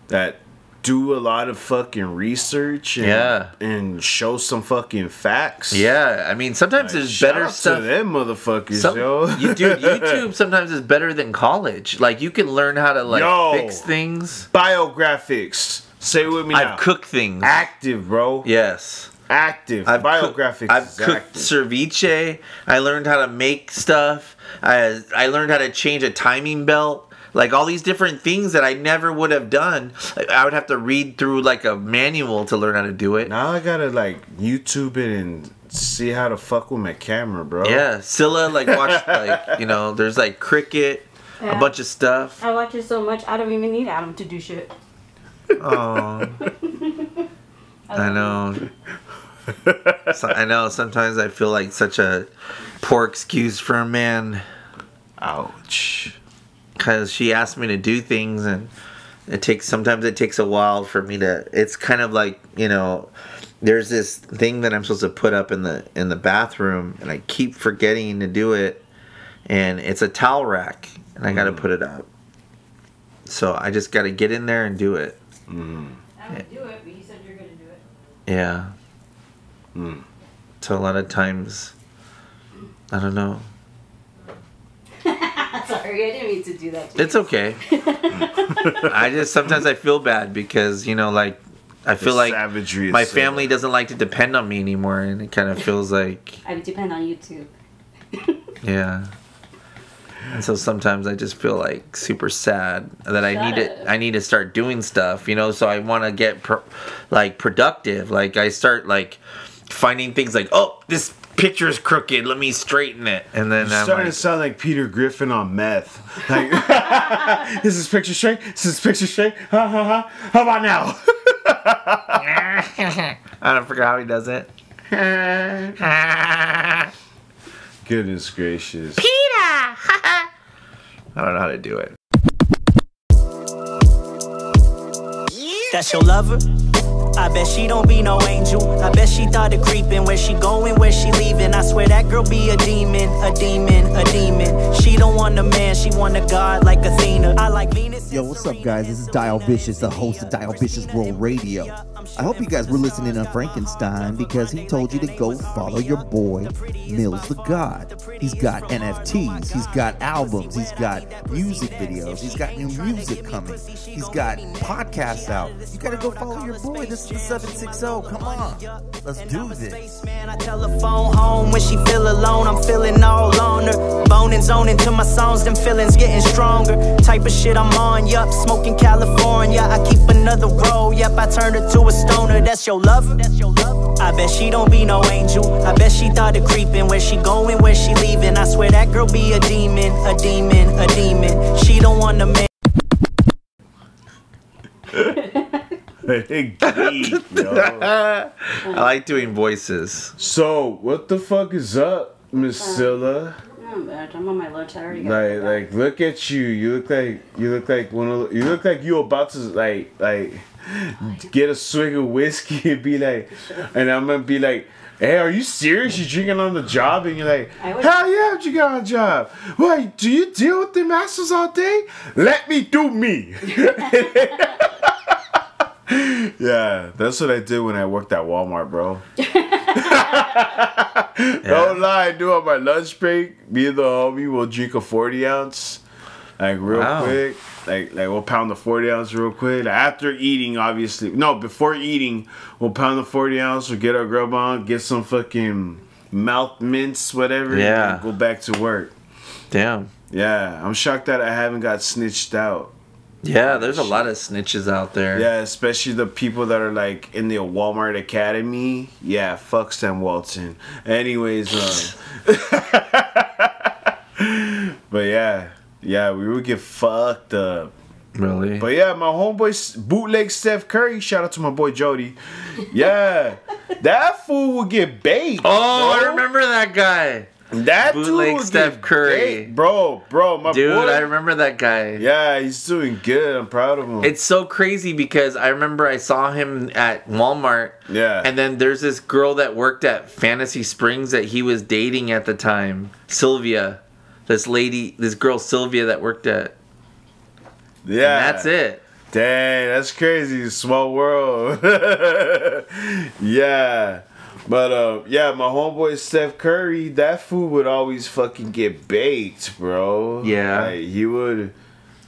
Speaker 3: that do a lot of fucking research and,
Speaker 2: Yeah.
Speaker 3: and show some fucking facts.
Speaker 2: Yeah, I mean, sometimes there's better stuff.
Speaker 3: to them motherfuckers,
Speaker 2: Some,
Speaker 3: yo.
Speaker 2: you do YouTube sometimes is better than college. Like you can learn how to like
Speaker 3: Yo.
Speaker 2: fix things.
Speaker 3: Biographics. Say it with me.
Speaker 2: I've cooked things.
Speaker 3: Active, bro.
Speaker 2: Yes.
Speaker 3: Active.
Speaker 2: I've cook-
Speaker 3: Biographics.
Speaker 2: I've cooked ceviche. I learned how to make stuff. I I learned how to change a timing belt. Like all these different things that I never would have done. Like, I would have to read through like a manual to learn how to do it.
Speaker 3: Now I gotta like YouTube it and see how to fuck with my camera, bro.
Speaker 2: Yeah, Scylla like watch like you know there's like cricket, a bunch of stuff.
Speaker 4: I watch it so much, I don't even need Adam to do shit.
Speaker 2: Oh, I know. So, I know. Sometimes I feel like such a poor excuse for a man
Speaker 3: Ouch.
Speaker 2: Because she asked me to do things and it takes sometimes it takes a while for me to it's kind of like you know there's this thing that i'm supposed to put up in the in the bathroom and i keep forgetting to do it and it's a towel rack and i gotta mm. put it up. So i just gotta get in there and do it. Mm.
Speaker 4: I would do it, but you said you're gonna do it.
Speaker 2: yeah. Mm. So a lot of times i don't know
Speaker 4: Sorry, I didn't mean to do that. To
Speaker 2: It's
Speaker 4: you.
Speaker 2: okay. I just sometimes I feel bad because you know, like I feel like
Speaker 3: savagery is
Speaker 2: my
Speaker 3: so-
Speaker 2: family doesn't like to depend on me anymore, and it kind of feels like
Speaker 4: I would depend on you too.
Speaker 2: yeah. And so sometimes I just feel like super sad that I need to. I need to start doing stuff, you know. So I want to get pro- like productive. Like I start like finding things like, oh, this picture is crooked. Let me straighten it, and then
Speaker 3: You're
Speaker 2: I'm
Speaker 3: starting
Speaker 2: like,
Speaker 3: to sound like Peter Griffin on meth. Like, is this picture straight? Is this picture straight? Ha ha ha. How about now?
Speaker 2: I don't forget how he does it.
Speaker 3: Goodness gracious. Peter!
Speaker 2: I don't know how to do it.
Speaker 5: That's your lover? I bet she don't be no angel. I bet she thought of creeping. Where she going, where she leaving. I swear that girl be a demon, a demon, a demon. She don't want a man, she want a god like Athena. I like Venus.
Speaker 6: Yo, what's up, guys? This is Dio Vicious, the host of Dio Vicious World Radio. I hope you guys were listening to Frankenstein because he told you to go follow your boy, Mills the God. He's got NFTs, oh he's got albums, he's got music videos, he's got new music coming, he's got podcasts out. You gotta go follow your boy. This is the 760. Come on, let's do this.
Speaker 5: Man, I tell her phone home when she feel alone. I'm feeling all on her. Bone and zoning to my songs, them feelings getting stronger. Type of shit I'm on, yup. Smoking California. I keep another roll, yup. I turned her to a stoner. That's your lover. That's your lover. I bet she don't be no angel. I bet she thought of creeping. Where she going, where she leaving. I swear that girl be a demon, a demon, a demon. She don't want a man.
Speaker 3: Geek, yo.
Speaker 2: I like doing voices.
Speaker 3: So, what the fuck is up, Miss uh, Scylla?
Speaker 4: Oh, but I'm on my lunch. I already got
Speaker 3: Like, like, look at you. You look like you look like one of you look like you about to like like get a swig of whiskey and be like, and I'm gonna be like. Hey, are you serious? You're drinking on the job? And you're like,
Speaker 4: I would-
Speaker 3: hell yeah, I'm drinking on the job. Wait, do you deal with the masters all day? Let me do me. yeah, that's what I did when I worked at Walmart, bro. Don't lie, I do on my lunch break. Me and the homie will drink a 40 ounce, like real
Speaker 2: Wow.
Speaker 3: quick. Like, like we'll pound the 40 ounce real quick. Like, after eating, obviously. No, before eating, we'll pound the 40 ounce. We'll get our grub on, get some fucking mouth mints, whatever.
Speaker 2: Yeah.
Speaker 3: and Go back to work.
Speaker 2: Damn.
Speaker 3: Yeah, I'm shocked that I haven't got snitched out.
Speaker 2: Yeah, there's a lot of snitches out there.
Speaker 3: Yeah, especially the people that are like in the Walmart Academy. Yeah, fuck Sam Walton. Anyways, um, but yeah, yeah, we would get fucked up.
Speaker 2: Really?
Speaker 3: But yeah, my homeboy bootleg Steph Curry. Shout out to my boy Jody. Yeah, that fool would get baked.
Speaker 2: oh, I remember that guy.
Speaker 3: That dude
Speaker 2: bootleg
Speaker 3: would
Speaker 2: Steph Curry.
Speaker 3: bro, bro, my
Speaker 2: Dude,
Speaker 3: boy.
Speaker 2: I remember that guy.
Speaker 3: Yeah, he's doing good. I'm proud of him.
Speaker 2: It's so crazy because I remember I saw him at Walmart.
Speaker 3: Yeah.
Speaker 2: And then there's this girl that worked at Fantasy Springs that he was dating at the time, Sylvia. This lady, this girl Sylvia that worked at.
Speaker 3: yeah,
Speaker 2: And that's it.
Speaker 3: Dang, that's crazy. Small world. yeah. But uh, yeah, my homeboy Steph Curry, that food would always fucking get baked, bro.
Speaker 2: Yeah.
Speaker 3: Like, he would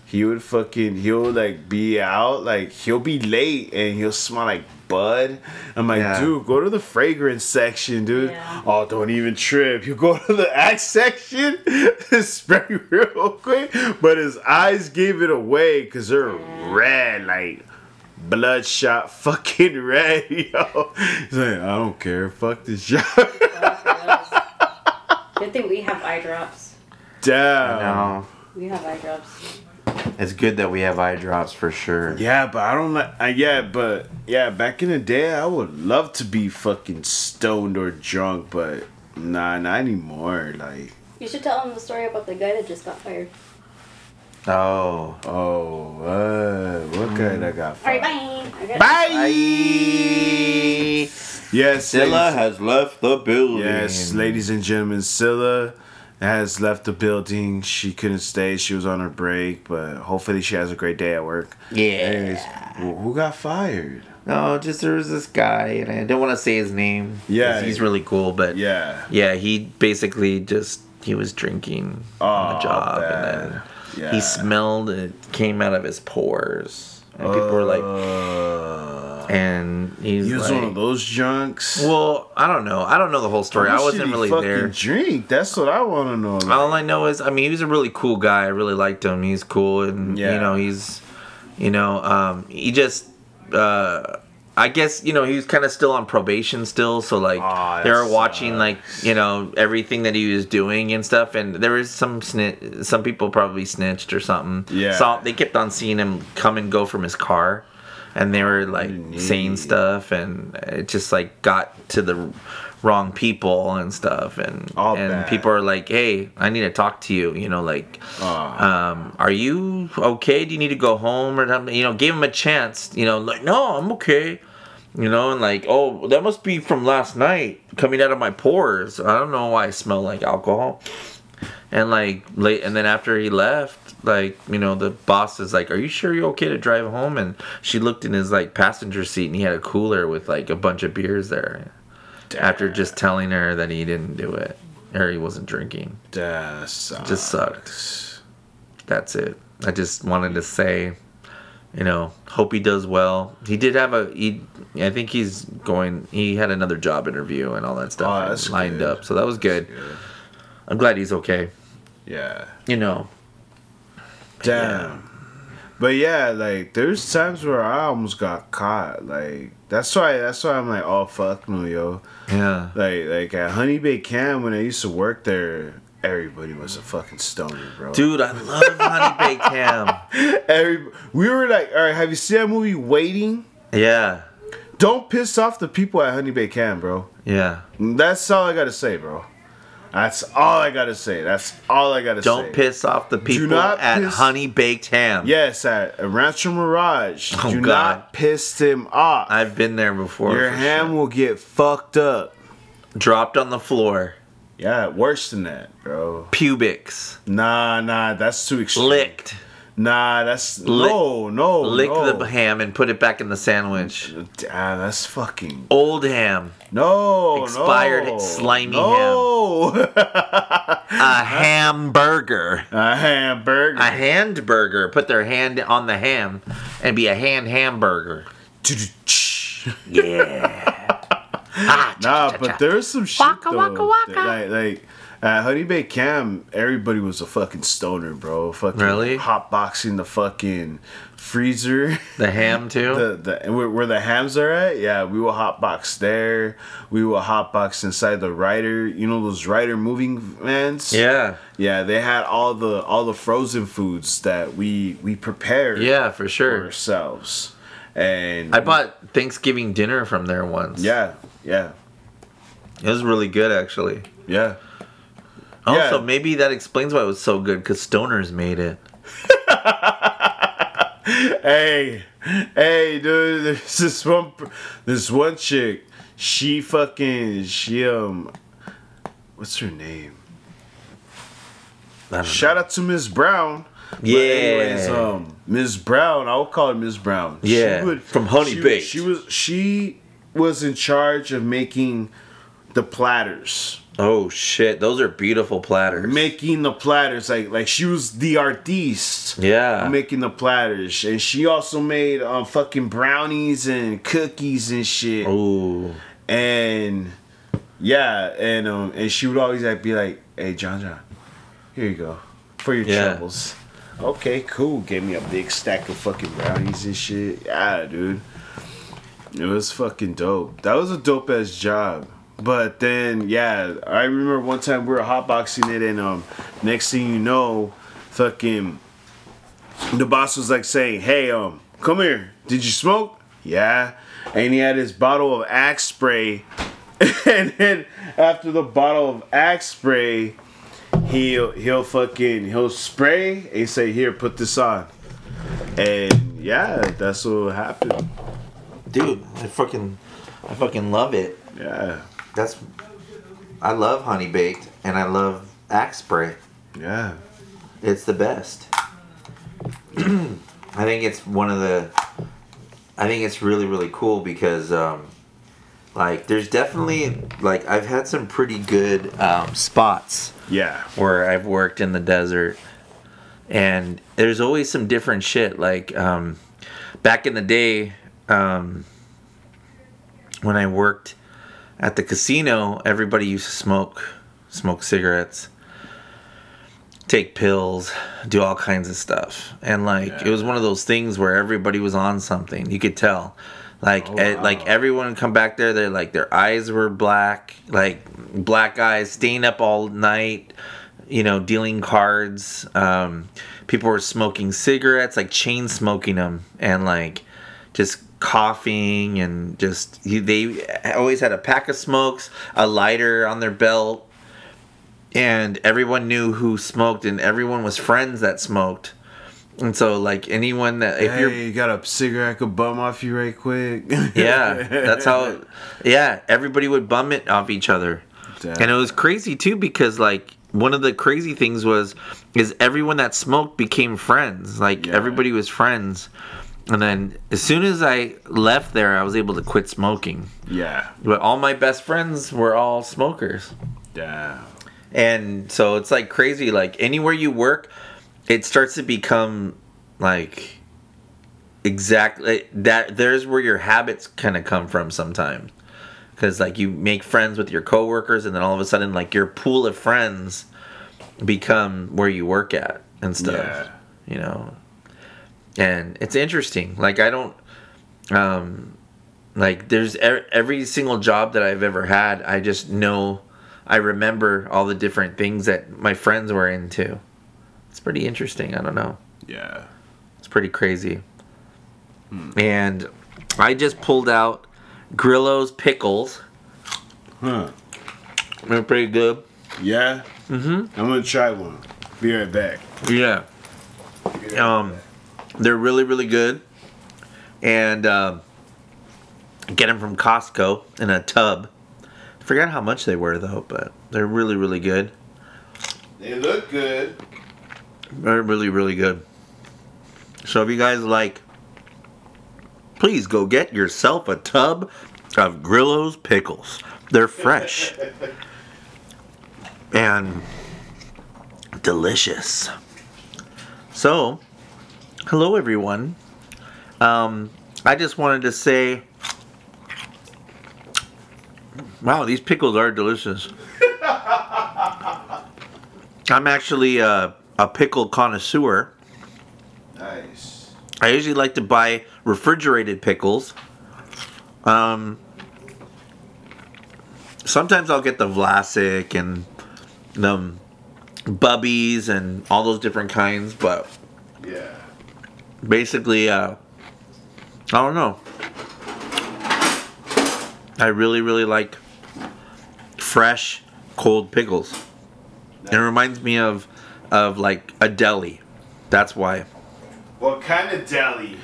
Speaker 3: he would fucking he'll like be out, like he'll be late and he'll smell like bud. I'm like,
Speaker 2: Yeah.
Speaker 3: dude, go to the fragrance section, dude.
Speaker 4: Yeah.
Speaker 3: Oh, don't even trip. You go to the axe section, spray real quick. But his eyes gave it away because they're red, like bloodshot fucking red, yo. He's like, I don't care. Fuck this job.
Speaker 4: Good thing we have eye drops.
Speaker 3: Damn.
Speaker 2: No,
Speaker 4: We have eye drops.
Speaker 2: it's good that we have eye drops for sure.
Speaker 3: Yeah, but I don't like. Uh, yeah, but yeah, back in the day, I would love to be fucking stoned or drunk, but nah, not anymore. Like,
Speaker 4: You should tell them the story about the guy that just got fired.
Speaker 2: Oh.
Speaker 3: oh, uh, what guy that got
Speaker 4: Alright,
Speaker 3: fired?
Speaker 4: bye.
Speaker 3: Bye. Yes,
Speaker 2: Scylla
Speaker 3: ladies-
Speaker 2: has left the building.
Speaker 3: Yes, ladies and gentlemen, Scylla has left the building. She couldn't stay. She was on her break, but hopefully she has a great day at work.
Speaker 2: Yeah.
Speaker 3: Anyways, who got fired?
Speaker 2: No, just there was this guy, and I don't want to say his name.
Speaker 3: Yeah.
Speaker 2: he's really cool, but
Speaker 3: Yeah.
Speaker 2: yeah, he basically just he was drinking on
Speaker 3: Oh,
Speaker 2: the job,
Speaker 3: bad.
Speaker 2: and then
Speaker 3: Yeah.
Speaker 2: he smelled it came out of his pores, and people were like,
Speaker 3: Uh,
Speaker 2: and he's
Speaker 3: he was
Speaker 2: like,
Speaker 3: one of those junks.
Speaker 2: well, I don't know, I don't know the whole story. I wasn't really
Speaker 3: fucking
Speaker 2: there.
Speaker 3: Drink. That's what I want to know.
Speaker 2: All I know is, I mean, he was a really cool guy. I really liked him. He's cool, and
Speaker 3: Yeah.
Speaker 2: you know, he's, you know, um, he just, uh, I guess, you know, he was kind of still on probation still, so like
Speaker 3: Aw,
Speaker 2: they
Speaker 3: that
Speaker 2: were watching
Speaker 3: sucks.
Speaker 2: like you know everything that he was doing and stuff, and there was some snitch, some people probably snitched or something.
Speaker 3: Yeah.
Speaker 2: So they kept on seeing him come and go from his car. And they were like saying stuff, and it just like got to the wrong people and stuff, and
Speaker 3: All
Speaker 2: and
Speaker 3: bad.
Speaker 2: people are like, "Hey, I need to talk to you." You know, like, um, "Are you okay? Do you need to go home or something?" You know, gave him a chance. You know, like, "No, I'm okay." You know, and like, "Oh, that must be from last night coming out of my pores. I don't know why I smell like alcohol." And like late, and then after he left, like you know, the boss is like, "Are you sure you're okay to drive home?" And she looked in his like passenger seat, and he had a cooler with like a bunch of beers there. After just telling her that he didn't do it, or he wasn't drinking,
Speaker 3: That sucks.
Speaker 2: just sucked. That's it. I just wanted to say, you know, hope he does well. He did have a he. I think he's going. He had another job interview and all that stuff
Speaker 3: Oh,
Speaker 2: lined
Speaker 3: good.
Speaker 2: up, so that was good.
Speaker 3: Good.
Speaker 2: I'm glad he's okay.
Speaker 3: Yeah.
Speaker 2: You know,
Speaker 3: Damn. But yeah, like there's times where I almost got caught. Like that's why that's why I'm like, oh fuck no, yo.
Speaker 2: yeah.
Speaker 3: Like like at Honey Baked Ham when I used to work there, everybody was a fucking stoner, bro.
Speaker 2: Dude, I love Honey Baked Ham.
Speaker 3: Every we were like, all right, have you seen that movie Waiting?
Speaker 2: Yeah,
Speaker 3: Don't piss off the people at Honey Baked Ham, bro.
Speaker 2: yeah.
Speaker 3: That's all I gotta say, bro. That's all I gotta say. That's all I gotta say.
Speaker 2: Don't piss off the people
Speaker 3: not
Speaker 2: at
Speaker 3: piss-
Speaker 2: Honey Baked Ham.
Speaker 3: Yes, at Rancho Mirage.
Speaker 2: Oh,
Speaker 3: Do
Speaker 2: God.
Speaker 3: not piss them off.
Speaker 2: I've been there before.
Speaker 3: Your ham
Speaker 2: sure.
Speaker 3: will get fucked up.
Speaker 2: dropped on the floor.
Speaker 3: Yeah, worse than that, bro.
Speaker 2: Pubics
Speaker 3: Nah, nah, that's too extreme.
Speaker 2: licked.
Speaker 3: Nah, that's
Speaker 2: Lick-
Speaker 3: no, no,
Speaker 2: Lick
Speaker 3: no.
Speaker 2: the ham and put it back in the sandwich.
Speaker 3: Ah, that's fucking
Speaker 2: Old ham,
Speaker 3: no,
Speaker 2: Expired
Speaker 3: no,
Speaker 2: slimy
Speaker 3: no.
Speaker 2: a hamburger,
Speaker 3: a hamburger.
Speaker 2: a handburger. Put their hand on the ham and be a hand hamburger. Yeah. ah,
Speaker 3: Nah, but there's some shit
Speaker 2: Waka,
Speaker 3: though.
Speaker 2: waka, waka.
Speaker 3: Like, like at Honey Baked Ham, everybody was a fucking stoner, bro. Fucking
Speaker 2: Really?
Speaker 3: hotboxing the fucking freezer.
Speaker 2: the ham too.
Speaker 3: the the where, where the hams are at, yeah, we will hotbox there. We will hotbox inside the Ryder. You know those Ryder moving vans.
Speaker 2: yeah,
Speaker 3: yeah, they had all the all the frozen foods that we we prepared.
Speaker 2: yeah, for
Speaker 3: for
Speaker 2: sure.
Speaker 3: ourselves, and
Speaker 2: I bought Thanksgiving dinner from there once.
Speaker 3: Yeah, yeah,
Speaker 2: it was really good actually.
Speaker 3: yeah.
Speaker 2: Also,
Speaker 3: Yeah.
Speaker 2: maybe that explains why it was so good because stoners made it.
Speaker 3: Hey, hey, dude, there's this one, this one chick. She fucking, she um, what's her name? Shout out to Miss Brown.
Speaker 2: Yeah.
Speaker 3: anyways, um, Ms. Brown, I would call her Miss Brown.
Speaker 2: Yeah, from Honey
Speaker 3: she,
Speaker 2: Baked.
Speaker 3: She was she was in charge of making the platters.
Speaker 2: Oh shit, those are beautiful platters.
Speaker 3: Making the platters like like she was the artiste.
Speaker 2: yeah.
Speaker 3: Making the platters, and she also made um fucking brownies and cookies and shit.
Speaker 2: Ooh.
Speaker 3: and yeah, and um, and she would always like be like, "Hey, John, John, here you go for your
Speaker 2: Yeah.
Speaker 3: troubles." Okay, cool. Gave me a big stack of fucking brownies and shit. Yeah, dude, it was fucking dope. That was a dope ass job. But then, yeah, I remember one time we were hotboxing it, and um, next thing you know, fucking, the boss was like saying, "Hey, um, come here. Did you smoke?" Yeah. And he had his bottle of Axe spray, and then after the bottle of Axe spray, he'll he'll fucking he'll spray and say, "Here, put this on." And yeah, that's what happened.
Speaker 2: Dude, I fucking I fucking love it.
Speaker 3: Yeah,
Speaker 2: That's I love honey baked and I love axe spray.
Speaker 3: yeah,
Speaker 2: It's the best. I think it's one of the I think it's really really cool because um like there's definitely like I've had some pretty good um, spots
Speaker 3: yeah,
Speaker 2: where I've worked in the desert, and there's always some different shit. Like um, back in the day, um, when I worked at the casino, everybody used to smoke, smoke cigarettes, take pills, do all kinds of stuff, and like it was one of those things where everybody was on something. You could tell. Like,
Speaker 3: Oh, wow.
Speaker 2: like everyone would come back there. They're like their eyes were black, like black eyes, staying up all night, you know, dealing cards. Um, people were smoking cigarettes, like chain smoking them, and like just coughing and just they always had a pack of smokes, a lighter on their belt, and everyone knew who smoked, and everyone was friends that smoked. And so, like anyone that if
Speaker 3: hey,
Speaker 2: you're
Speaker 3: you got a cigarette I could bum off you right quick.
Speaker 2: yeah, that's how. Yeah, everybody would bum it off each other,
Speaker 3: Damn.
Speaker 2: and it was crazy too because like one of the crazy things was is everyone that smoked became friends. Like
Speaker 3: Yeah.
Speaker 2: everybody was friends, and then as soon as I left there, I was able to quit smoking.
Speaker 3: yeah,
Speaker 2: But all my best friends were all smokers.
Speaker 3: yeah,
Speaker 2: And so it's like crazy. Like anywhere you work, it starts to become like exactly that. There's where your habits kind of come from sometimes. Because like you make friends with your coworkers, and then all of a sudden, like your pool of friends become where you work at and stuff.
Speaker 3: Yeah.
Speaker 2: You know, and it's interesting. Like I don't, um, like there's e- every single job that I've ever had. I just know, I remember all the different things that my friends were into. It's pretty interesting. I don't know.
Speaker 3: yeah.
Speaker 2: It's pretty crazy. And I just pulled out Grillo's pickles.
Speaker 3: Huh?
Speaker 2: They're pretty good.
Speaker 3: Yeah. Mm-hmm. I'm gonna try one. Be right back.
Speaker 2: Yeah. Um, they're really really good, and um, get them from Costco in a tub. I forgot how much they were though, but they're really really good.
Speaker 3: They look good.
Speaker 2: They're really really good. So if you guys like, please go get yourself a tub of Grillo's pickles. They're fresh and delicious. So, hello everyone. Um, I just wanted to say, wow, these pickles are delicious. I'm actually a, a pickle connoisseur.
Speaker 3: Nice.
Speaker 2: I usually like to buy refrigerated pickles. Um, sometimes I'll get the Vlasic and the Bubbies and all those different kinds, but
Speaker 3: Yeah.
Speaker 2: Basically, uh, I don't know. I really, really like fresh, cold pickles. It reminds me of, of like a deli. That's why.
Speaker 3: What kind of deli?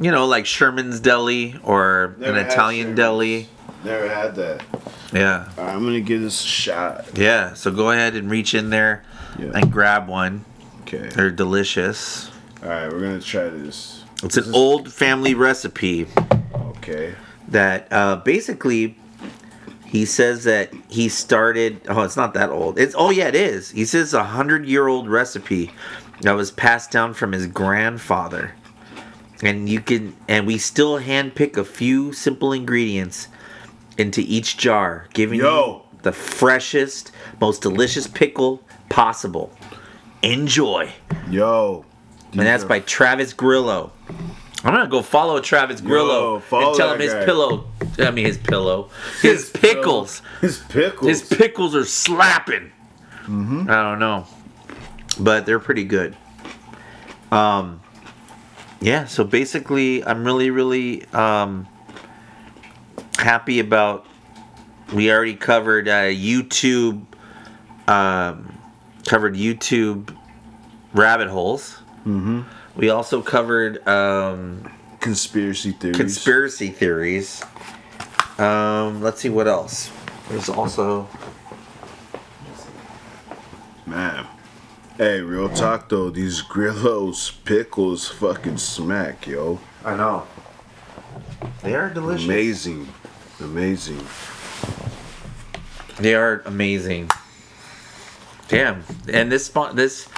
Speaker 2: you know, like Sherman's Deli or
Speaker 3: Never
Speaker 2: an Italian
Speaker 3: Sherman's.
Speaker 2: deli.
Speaker 3: Never had that.
Speaker 2: Yeah.
Speaker 3: I'm gonna give this a shot.
Speaker 2: Yeah. So go ahead and reach in there
Speaker 3: Yeah.
Speaker 2: and grab one.
Speaker 3: Okay.
Speaker 2: They're delicious.
Speaker 3: All right, we're gonna try this.
Speaker 2: It's an old family recipe
Speaker 3: Okay.
Speaker 2: that uh, basically he says that he started. Oh, it's not that old. It's oh yeah, it is. He says a hundred year old recipe that was passed down from his grandfather, and you can and we still handpick a few simple ingredients into each jar, giving
Speaker 3: Yo.
Speaker 2: you the freshest, most delicious pickle possible. Enjoy.
Speaker 3: Yo.
Speaker 2: And that's by Travis Grillo. I'm gonna go follow Travis Grillo
Speaker 3: follow
Speaker 2: and tell him his
Speaker 3: guy.
Speaker 2: pillow. I mean his pillow. His, pickles.
Speaker 3: His pickles.
Speaker 2: His pickles are slapping. I don't know, but they're pretty good. Um, yeah. So basically, I'm really, really um happy about. We already covered uh, YouTube. Um, covered YouTube rabbit holes. Mm-hmm. We also covered um,
Speaker 3: conspiracy theories.
Speaker 2: conspiracy theories. Um, let's see what else. There's also
Speaker 3: Man. Hey, real talk though, these Grillos pickles fucking smack, yo.
Speaker 2: I know they are delicious.
Speaker 3: Amazing. Amazing.
Speaker 2: They are amazing. Damn, and this spon- this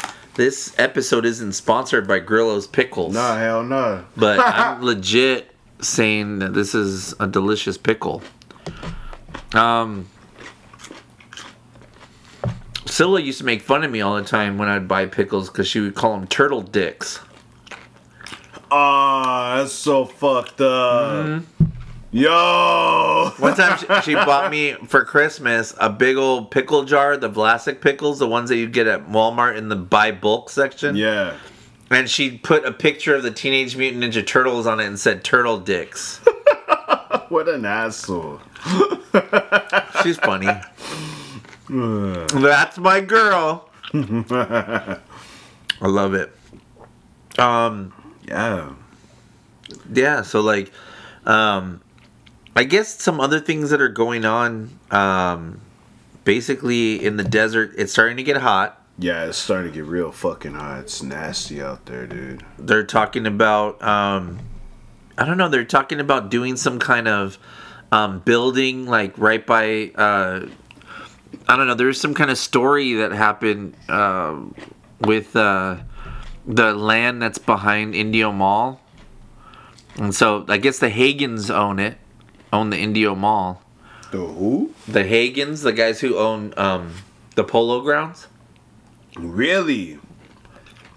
Speaker 2: this episode isn't sponsored by Grillo's Pickles.
Speaker 3: Nah, hell no.
Speaker 2: but I'm legit saying that this is a delicious pickle. Um, Scylla used to make fun of me all the time when I'd buy pickles because she would call them turtle dicks.
Speaker 3: Ah, that's so fucked up.
Speaker 2: Mm-hmm.
Speaker 3: Yo.
Speaker 2: One time she, she bought me for Christmas a big old pickle jar, the Vlasic pickles, the ones that you get at Walmart in the buy bulk section.
Speaker 3: Yeah.
Speaker 2: And she put a picture of the Teenage Mutant Ninja Turtles on it and said turtle dicks.
Speaker 3: What an asshole.
Speaker 2: She's funny. That's my girl. I love it. Um,
Speaker 3: Yeah.
Speaker 2: yeah, so like, um, I guess some other things that are going on. Um, basically, in the desert, it's starting to get hot.
Speaker 3: Yeah, it's starting to get real fucking hot. It's nasty out there, dude.
Speaker 2: They're talking about, um, I don't know, they're talking about doing some kind of um, building like right by, uh, I don't know, there's some kind of story that happened uh, with uh, the land that's behind Indio Mall. And so I guess the Haagens own it, own the Indio Mall.
Speaker 3: The who?
Speaker 2: The Haagens, the guys who own um, the Polo Grounds.
Speaker 3: Really?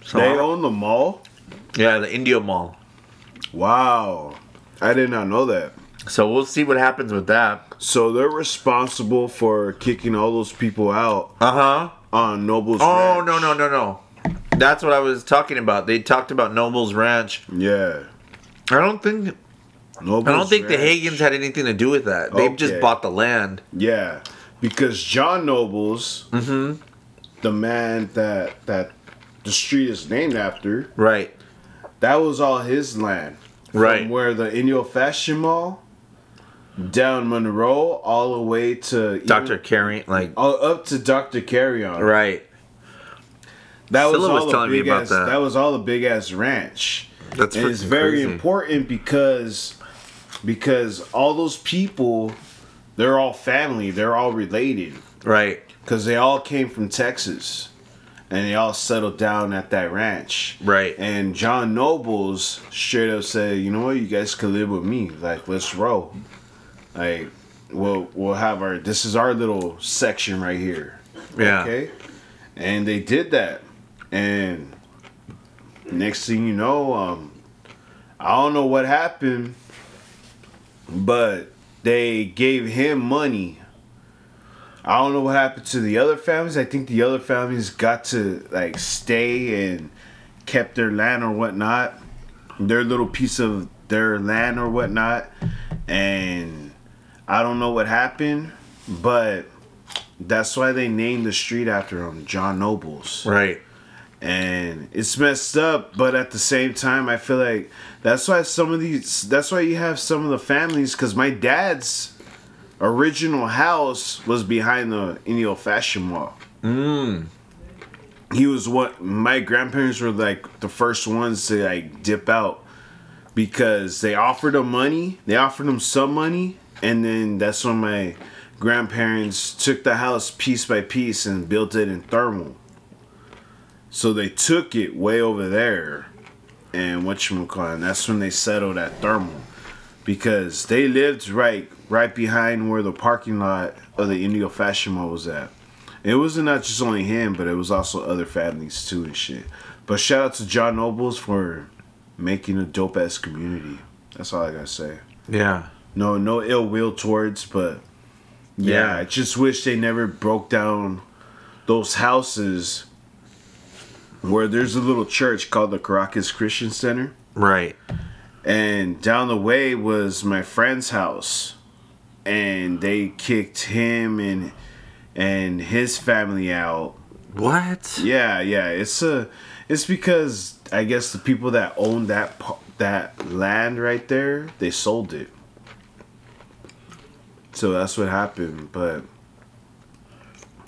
Speaker 2: So,
Speaker 3: They own the mall?
Speaker 2: yeah, the Indio Mall.
Speaker 3: Wow. I did not know that.
Speaker 2: So we'll see what happens with that.
Speaker 3: So they're responsible for kicking all those people out
Speaker 2: Uh huh.
Speaker 3: on Noble's
Speaker 2: Oh
Speaker 3: Ranch.
Speaker 2: no no no no. That's what I was talking about. They talked about Noble's Ranch.
Speaker 3: Yeah.
Speaker 2: I don't think
Speaker 3: Noble's
Speaker 2: I don't think the
Speaker 3: Ranch.
Speaker 2: Haagens had anything to do with that. They've just bought the land.
Speaker 3: Yeah, because John Nobles,
Speaker 2: Mm-hmm.
Speaker 3: the man that that the street is named after,
Speaker 2: Right.
Speaker 3: that was all his land. From
Speaker 2: Right.
Speaker 3: where the Indio Fashion Mall, down Monroe, all the way to
Speaker 2: Dr. Carey, like
Speaker 3: all up to Dr. Carreon.
Speaker 2: right.
Speaker 3: That was all
Speaker 2: was
Speaker 3: the
Speaker 2: telling me
Speaker 3: big
Speaker 2: about
Speaker 3: ass,
Speaker 2: that.
Speaker 3: that. was all the big ass ranch.
Speaker 2: That's
Speaker 3: and it's very
Speaker 2: crazy.
Speaker 3: important because because all those people, they're all family. They're all related.
Speaker 2: Right.
Speaker 3: because they all came from Texas, and they all settled down at that ranch.
Speaker 2: Right.
Speaker 3: And John Nobles straight up said, "You know what? You guys can live with me. Like, let's roll. Like, we'll we'll have our. This is our little section right here.
Speaker 2: Yeah.
Speaker 3: Okay. And they did that, and next thing you know, um, I don't know what happened, but they gave him money. I don't know what happened to the other families. I think the other families got to like stay and kept their land or whatnot, their little piece of their land or whatnot, and I don't know what happened, but that's why they named the street after him, John Nobles
Speaker 2: Right.
Speaker 3: And it's messed up but at the same time i feel like that's why some of these that's why you have some of the families because my dad's original house was behind the indio fashion mall
Speaker 2: Mm.
Speaker 3: he was what my grandparents were like the first ones to like dip out because they offered him money. They offered him some money, and then that's when my grandparents took the house piece by piece and built it in thermal. So they took it way over there, and what you call that's when they settled at thermal, because they lived right right behind where the parking lot of the Indio Fashion Mall was at. It wasn't not just only him, but it was also other families too and shit. But shout out to John Nobles for making a dope ass community. That's all I gotta say.
Speaker 2: Yeah.
Speaker 3: No, no ill will towards, but yeah,
Speaker 2: Yeah.
Speaker 3: I just wish they never broke down those houses where there's a little church called the Caracas Christian Center,
Speaker 2: Right.
Speaker 3: and down the way was my friend's house, and they kicked him and and his family out.
Speaker 2: What?
Speaker 3: Yeah, yeah, it's a, it's because I guess the people that own that that land right there, they sold it. So that's what happened, but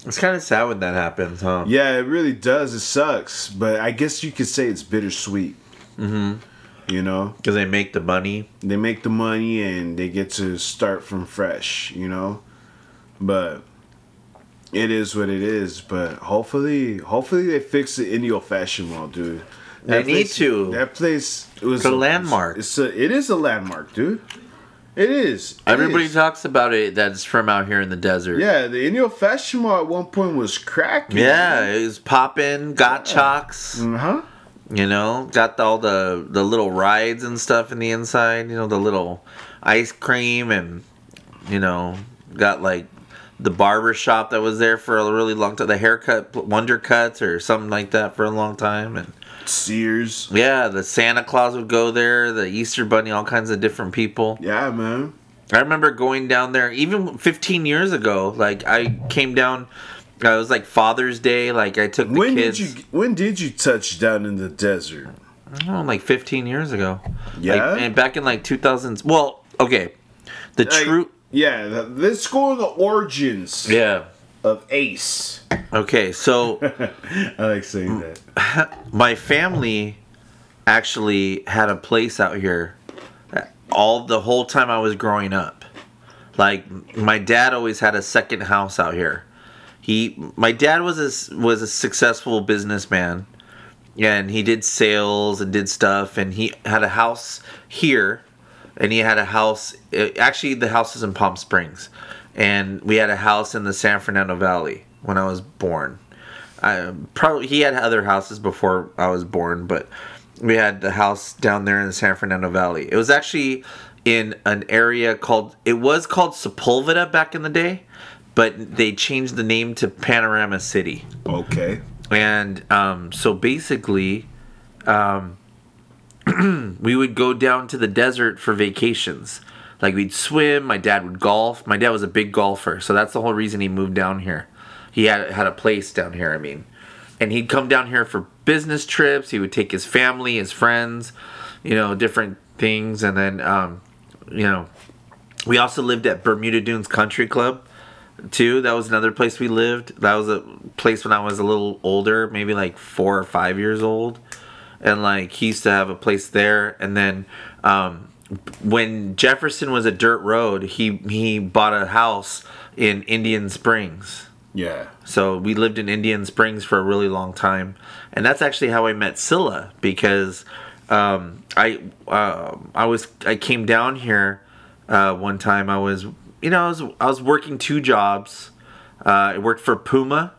Speaker 2: It's kind of sad when that happens, huh?
Speaker 3: yeah, it really does. It sucks, but I guess you could say it's bittersweet. Mm-hmm. You know,
Speaker 2: Because they make the money.
Speaker 3: they make the money and they get to start from fresh. You know, but it is what it is. But hopefully, hopefully they fix the Indio Fashion Mall, dude.
Speaker 2: They need to.
Speaker 3: That place it was
Speaker 2: a landmark.
Speaker 3: It's a, it is a landmark, dude. It is. It
Speaker 2: Everybody
Speaker 3: is.
Speaker 2: talks about it that's from out here in the desert.
Speaker 3: Yeah, the Indio Fashion Mall at one point was cracking.
Speaker 2: Yeah, it was popping, got chocks.
Speaker 3: Uh huh.
Speaker 2: You know, got all the the little rides and stuff in the inside. You know, the little ice cream and you know, got like the barber shop that was there for a really long time. The haircut, Wonder Cuts or something like that for a long time. And
Speaker 3: Sears.
Speaker 2: yeah, the Santa Claus would go there. The Easter Bunny, all kinds of different people.
Speaker 3: Yeah, man.
Speaker 2: I remember going down there even 15 years ago. Like I came down. uh, It was like Father's Day. Like I took the
Speaker 3: When
Speaker 2: kids.
Speaker 3: did you when did you touch down in the desert?
Speaker 2: Oh, like 15 years ago.
Speaker 3: Yeah?
Speaker 2: Like, and back in like 2000s. Well, okay. The
Speaker 3: Like,
Speaker 2: true.
Speaker 3: Yeah, let's go the origins
Speaker 2: Yeah.
Speaker 3: Of Ace.
Speaker 2: Okay, so
Speaker 3: I like saying that.
Speaker 2: my family actually had a place out here all the whole time I was growing up. Like my dad always had a second house out here. He my dad was a was a successful businessman and he did sales and did stuff and he had a house here and he had a house uh, actually the house is in Palm Springs and we had a house in the San Fernando Valley when I was born. I probably he had other houses before I was born, but we had the house down there in the San Fernando Valley. It was actually in an area called it was called Sepulveda back in the day, but they changed the name to Panorama City.
Speaker 3: Okay.
Speaker 2: And um, so basically, um, we would go down to the desert for vacations. Like we'd swim. My dad would golf. My dad was a big golfer, so that's the whole reason he moved down here. He had had a place down here. I mean, and he'd come down here for business trips. He would take his family, his friends, you know, different things, and then, um, you know, we also lived at Bermuda Dunes Country Club too. That was another place we lived. That was a place when I was a little older, maybe like four or five years old. And like he used to have a place there. And then um, when Jefferson was a dirt road, he he bought a house in Indian Springs.
Speaker 3: Yeah.
Speaker 2: So we lived in Indian Springs for a really long time, and that's actually how I met Scylla because um, I uh, I was I came down here uh, one time. I was you know I was I was working two jobs. Uh, I worked for Puma,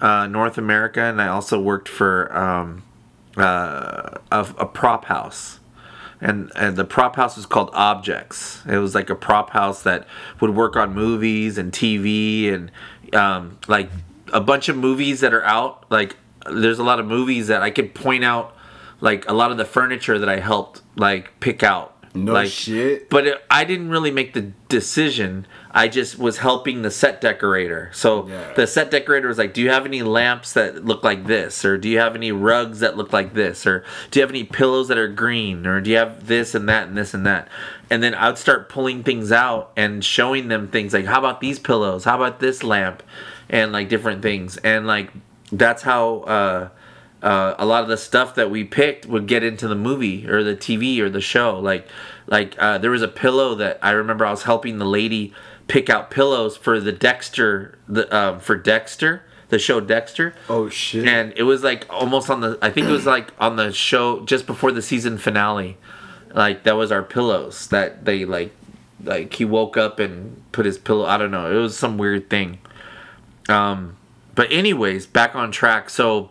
Speaker 2: uh, North America, and I also worked for um, uh, a, a prop house. And, and the prop house was called Objects. It was like a prop house that would work on movies and TV and um, like a bunch of movies that are out. Like there's a lot of movies that I could point out, like a lot of the furniture that I helped like pick out.
Speaker 3: No
Speaker 2: like,
Speaker 3: shit.
Speaker 2: But it, I didn't really make the decision. I just was helping the set decorator. So
Speaker 3: Yeah.
Speaker 2: the set decorator was like, "Do you have any lamps that look like this, or do you have any rugs that look like this, or do you have any pillows that are green, or do you have this and that and this and that?" And then I'd start pulling things out and showing them things like, "How about these pillows? How about this lamp?" and like different things. And like that's how uh, uh, a lot of the stuff that we picked would get into the movie or the TV or the show. Like, like uh, there was a pillow that I remember I was helping the lady pick out pillows for the Dexter, the um, for Dexter, the show Dexter.
Speaker 3: Oh shit.
Speaker 2: And it was like almost on the, I think it was like on the show just before the season finale. Like that was our pillows that they like, like he woke up and put his pillow. I don't know. It was some weird thing. Um, but anyways, back on track. So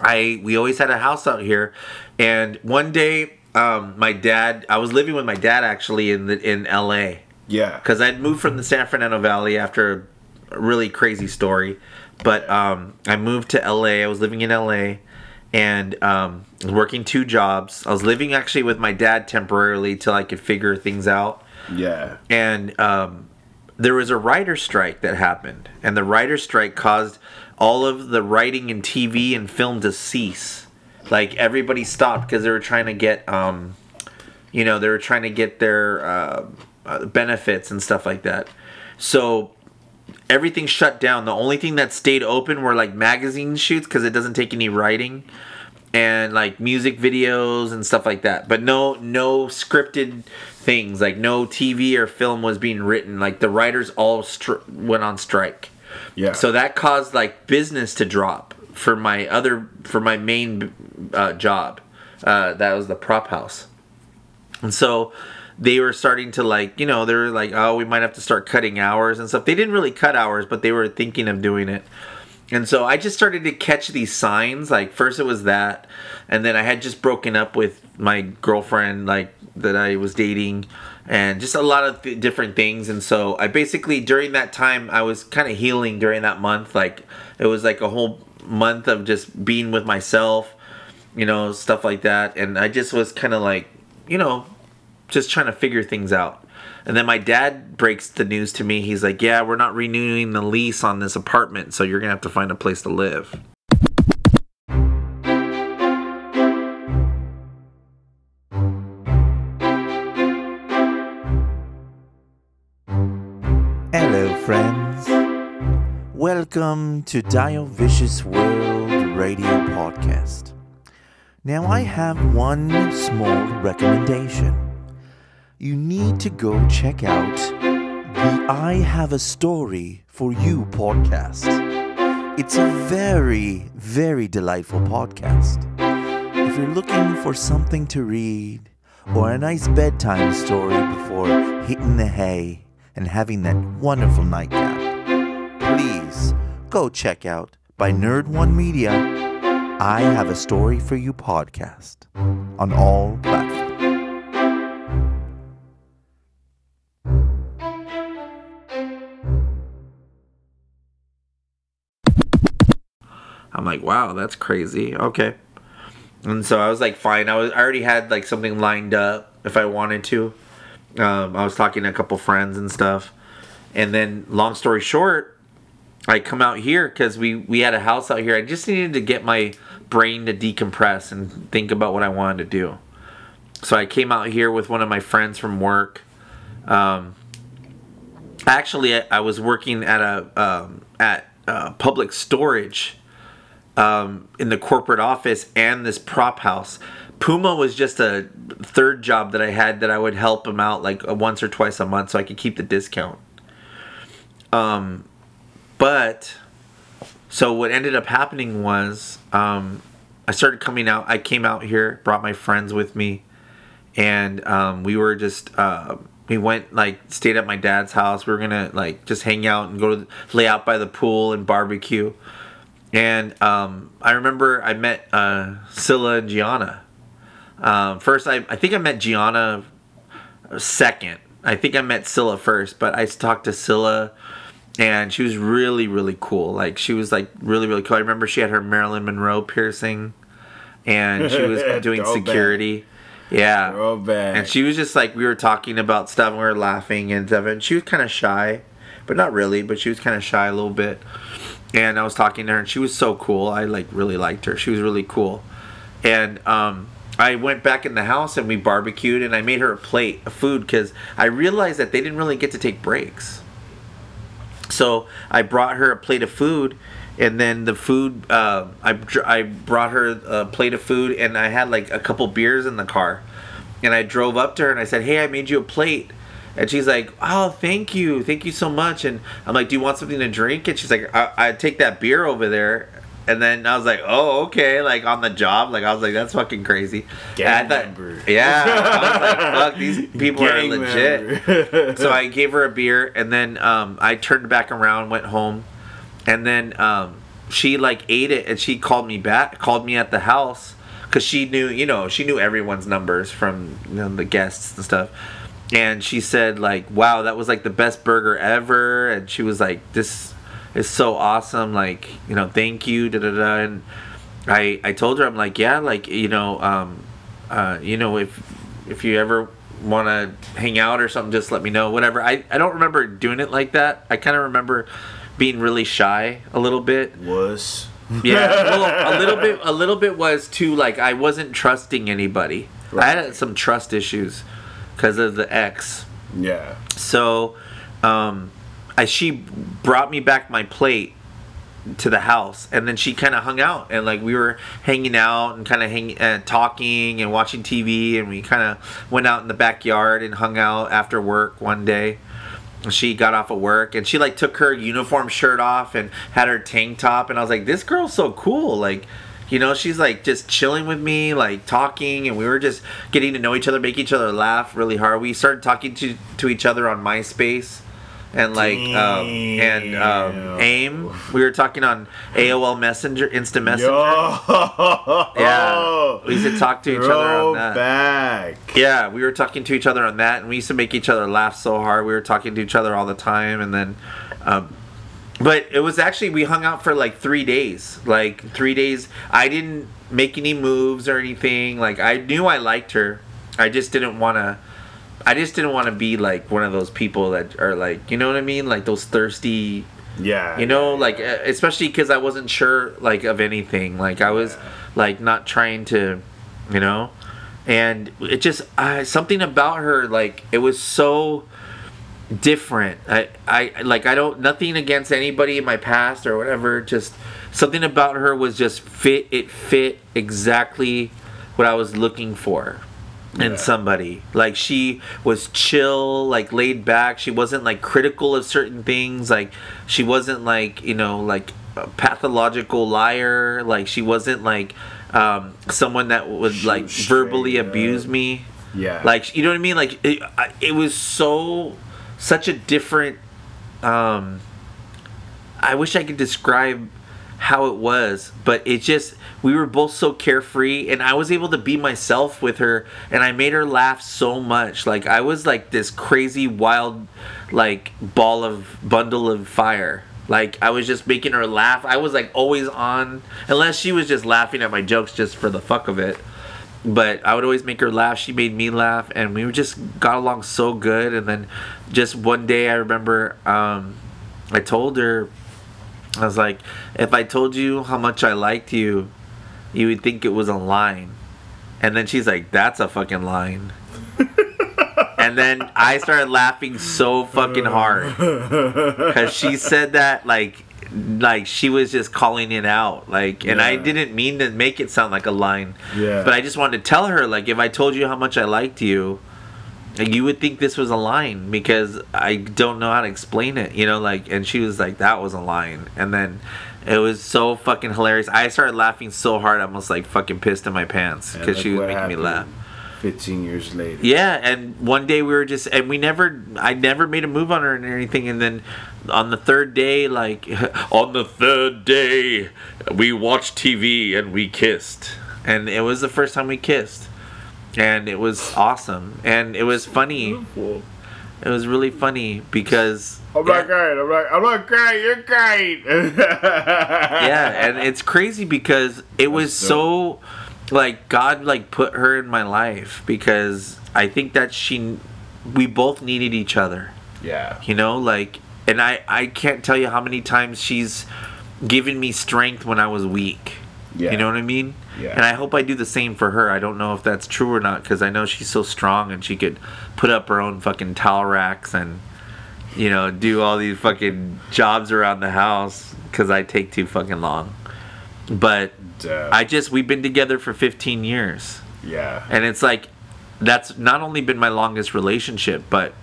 Speaker 2: I we always had a house out here, and one day um, my dad I was living with my dad actually in the in L.A.
Speaker 3: yeah.
Speaker 2: because I'd moved from the San Fernando Valley after a really crazy story, but um, I moved to L.A. I was living in L.A. and um, was working two jobs. I was living actually with my dad temporarily till I could figure things out
Speaker 3: Yeah.
Speaker 2: and um, there was a writer strike that happened, and the writer strike caused all of the writing and TV and film to cease. Like everybody stopped because they were trying to get, um, you know, they were trying to get their uh, uh, benefits and stuff like that. So everything shut down. The only thing that stayed open were like magazine shoots because it doesn't take any writing and like music videos and stuff like that. But no no scripted things like no TV or film was being written. Like the writers all str- went on strike.
Speaker 3: Yeah.
Speaker 2: So that caused like business to drop for my other for my main uh, job. Uh, that was the prop house. And so they were starting to like, you know, they were like, oh, we might have to start cutting hours and stuff. They didn't really cut hours, but they were thinking of doing it. And so I just started to catch these signs. Like first it was that, and then I had just broken up with my girlfriend, like that I was dating, and just a lot of th- different things. And so I basically during that time I was kind of healing during that month. Like it was like a whole month of just being with myself, you know, stuff like that. And I just was kind of like, you know, just trying to figure things out. And then my dad breaks the news to me. He's like, "Yeah, we're not renewing the lease on this apartment, so you're gonna have to find a place to live."
Speaker 7: Hello, friends. Welcome to Dio Vicious World Radio Podcast. Now, I have one small recommendation. You need to go check out the I Have a Story for You podcast. It's a very, very delightful podcast. If you're looking for something to read or a nice bedtime story before hitting the hay and having that wonderful nightcap, please go check out by Nerd One Media. I have a story for you podcast on all platforms.
Speaker 2: I'm like, "Wow, that's crazy." Okay. And so I was like, "Fine." I was I already had like something lined up if I wanted to. Um, I was talking to a couple friends and stuff, and then long story short, I come out here because we we had a house out here. I just needed to get my brain to decompress and think about what I wanted to do. So I came out here with one of my friends from work. Um, actually, I, I was working at a um, at uh, public storage um, in the corporate office and this prop house. Puma was just a third job that I had that I would help him out like once or twice a month so I could keep the discount. Um, but so what ended up happening was um, I started coming out. I came out here, brought my friends with me, and um, we were just uh, we went like stayed at my dad's house. We were gonna like just hang out and go to lay out by the pool and barbecue. And um, I remember I met uh, Scylla and Gianna. Um, first, I, I think I met Gianna second. I think I met Scylla first, but I talked to Scylla and she was really, really cool. Like, she was like really, really cool. I remember she had her Marilyn Monroe piercing and she was doing security. Yeah.
Speaker 3: Throwback.
Speaker 2: And she was just like, we were talking about stuff and we were laughing and stuff. And she was kind of shy, but not really, but she was kind of shy a little bit. And I was talking to her and she was so cool. I like really liked her. She was really cool. And um, I went back in the house and we barbecued and I made her a plate of food because I realized that they didn't really get to take breaks. So I brought her a plate of food and then the food uh, I, I brought her a plate of food and i had like a couple beers in the car and i drove up to her and i said hey i made you a plate and she's like oh thank you thank you so much and i'm like do you want something to drink and she's like i, I take that beer over there and then I was like, "Oh, okay." Like on the job, like I was like, "That's fucking crazy."
Speaker 3: Gang
Speaker 2: thought-
Speaker 3: member.
Speaker 2: Yeah, I was like, "Fuck, these people are legit." so I gave her a beer, and then um, I turned back around, went home, and then um, she like ate it, and she called me back, called me at the house, because she knew, you know, she knew everyone's numbers from you know, the guests and stuff, and she said like, "Wow, that was like the best burger ever," and she was like, "This is so awesome," like you know, thank you, da da da, and I I told her I'm like, yeah, like you know, um, uh, you know, if if you ever want to hang out or something, just let me know. Whatever. I I don't remember doing it like that. I kind of remember being really shy a little bit.
Speaker 3: Was.
Speaker 2: Yeah, well, a little bit. A little bit was too like I wasn't trusting anybody. I had some trust issues because of the ex.
Speaker 3: Yeah.
Speaker 2: So, um, I, she brought me back my plate to the house, and then she kind of hung out, and like we were hanging out and kind of hang, uh, talking and watching TV, and we kind of went out in the backyard and hung out after work one day. She got off of work and she like took her uniform shirt off and had her tank top, and I was like, this girl's so cool, like. You know, she's like just chilling with me, like talking, and we were just getting to know each other, make each other laugh really hard. We started talking to to each other on MySpace, and like um, and um, AIM. We were talking on AOL Messenger, Instant Messenger.
Speaker 3: Yo.
Speaker 2: Yeah, we used to talk to each other on that.
Speaker 3: Back.
Speaker 2: Yeah, we were talking to each other on that, and we used to make each other laugh so hard. We were talking to each other all the time, and then, um, but it was actually we hung out for like three days. Like three days, I didn't make any moves or anything. Like I knew I liked her, I just didn't want to. I just didn't want to be like one of those people that are like, you know what I mean, like those thirsty
Speaker 3: Yeah.
Speaker 2: you know like especially because i wasn't sure like of anything like i was like not trying to you know and it just uh, something about her like it was so different. I, I like i don't nothing against anybody in my past or whatever just something about her was just fit it fit exactly what i was looking for in somebody. Like she was chill like laid back. She wasn't like critical of certain things. Like she wasn't like you know like a pathological liar. Like she wasn't like um someone that would
Speaker 3: She
Speaker 2: like verbally
Speaker 3: straight
Speaker 2: abuse me.
Speaker 3: Yeah.
Speaker 2: like you know what i mean? Like it, it was so such a different um i wish i could describe how it was but it just we were both so carefree and i was able to be myself with her and i made her laugh so much like i was like this crazy wild like ball of bundle of fire like i was just making her laugh i was like always on unless she was just laughing at my jokes just for the fuck of it but I would always make her laugh. She made me laugh, and we just got along so good. And then just one day, I remember um, I told her, I was like, if I told you how much I liked you, you would think it was a line. And then she's like, that's a fucking line. and then I started laughing so fucking hard because she said that like like she was just calling it out like and i didn't mean to make it sound like a line
Speaker 3: Yeah.
Speaker 2: but i just wanted to tell her like if i told you how much i liked you you would think this was a line because i don't know how to explain it you know like and she was like that was a line and then it was so fucking hilarious i started laughing so hard i almost like fucking pissed in my pants because she was making me laugh
Speaker 3: 15 years later.
Speaker 2: yeah, and one day we were just, and we never, I never made a move on her and anything. And then on the third day, like, on the third day, we watched TV and we kissed. And it was the first time we kissed. And it was awesome. And it was funny. It was really funny because.
Speaker 3: I'm not crying. I'm not. I'm not crying. You're crying.
Speaker 2: yeah and it's crazy because it was so like god like put her in my life because i think that she we both needed each other
Speaker 3: yeah.
Speaker 2: you know like and i i can't tell you how many times she's given me strength when i was weak
Speaker 3: Yeah.
Speaker 2: you know what i mean
Speaker 3: Yeah.
Speaker 2: and i hope i do the same for her i don't know if that's true or not because i know she's so strong and she could put up her own fucking towel racks and you know, do all these fucking jobs around the house because I take too fucking long. But
Speaker 3: Damn.
Speaker 2: I just we've been together for 15 years,
Speaker 3: yeah.
Speaker 2: and it's like that's not only been my longest relationship, but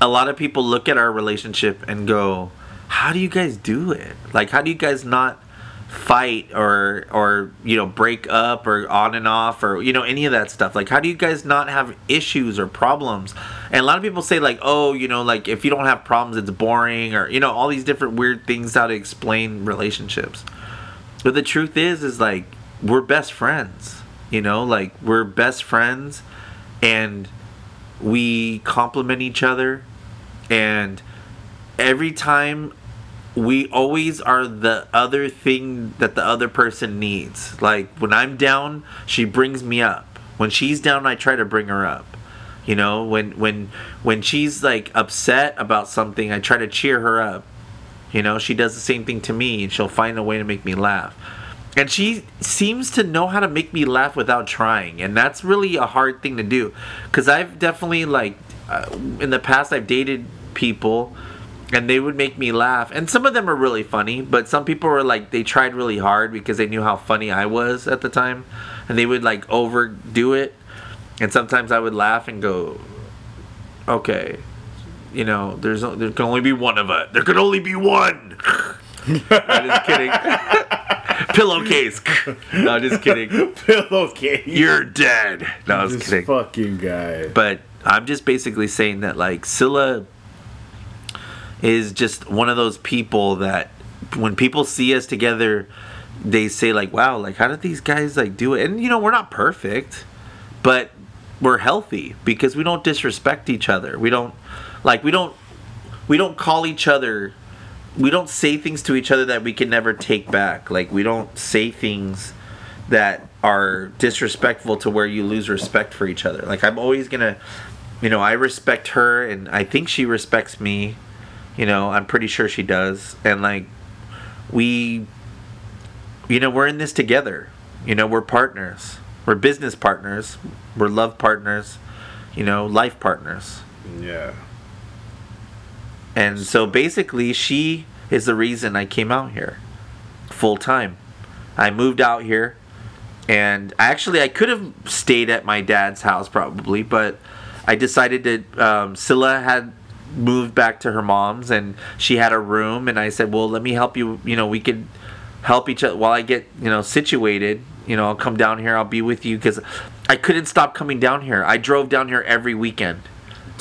Speaker 2: a lot of people look at our relationship and go, "How do you guys do it? Like, how do you guys not?" Fight or or you know break up or on and off or you know any of that stuff. Like how do you guys not have issues or problems? And a lot of people say like oh you know like if you don't have problems it's boring or you know all these different weird things how to explain relationships. But the truth is is like we're best friends you know? Like we're best friends and we complement each other and every time we always are the other thing that the other person needs. Like when I'm down, she brings me up. When she's down, I try to bring her up. You know, when when when she's like upset about something, I try to cheer her up. You know, she does the same thing to me and she'll find a way to make me laugh. And she seems to know how to make me laugh without trying, and that's really a hard thing to do cuz I've definitely like uh, in the past I've dated people and they would make me laugh. And some of them are really funny but some people were like they tried really hard because they knew how funny i was at the time and they would like overdo it. And sometimes i would laugh and go okay you know there's o- there can only be one of us. There can only be one. I'm just kidding. Pillowcase. No I'm just kidding.
Speaker 3: Pillowcase.
Speaker 2: you're dead. No i was
Speaker 3: this
Speaker 2: kidding.
Speaker 3: This fucking guy.
Speaker 2: but I'm just basically saying that like Scylla is just one of those people that when people see us together, they say like, "Wow, like how did these guys like do it?" And you know, we're not perfect, but we're healthy because we don't disrespect each other. We don't like we don't we don't call each other we don't say things to each other that we can never take back. Like we don't say things that are disrespectful to where you lose respect for each other. Like I'm always gonna, you know, I respect her and I think she respects me. You know, I'm pretty sure she does. And like we, you know, we're in this together. You know, we're partners. We're business partners. We're love partners. You know, life partners.
Speaker 3: Yeah.
Speaker 2: And so basically, she is the reason I came out here full time. I moved out here, and actually, I could have stayed at my dad's house probably, but I decided that um, Scylla had moved back to her mom's and she had a room, and I said, Well, let me help you. You know, we could help each other while I get, you know, situated. You know, I'll come down here, I'll be with you because I couldn't stop coming down here. I drove down here every weekend.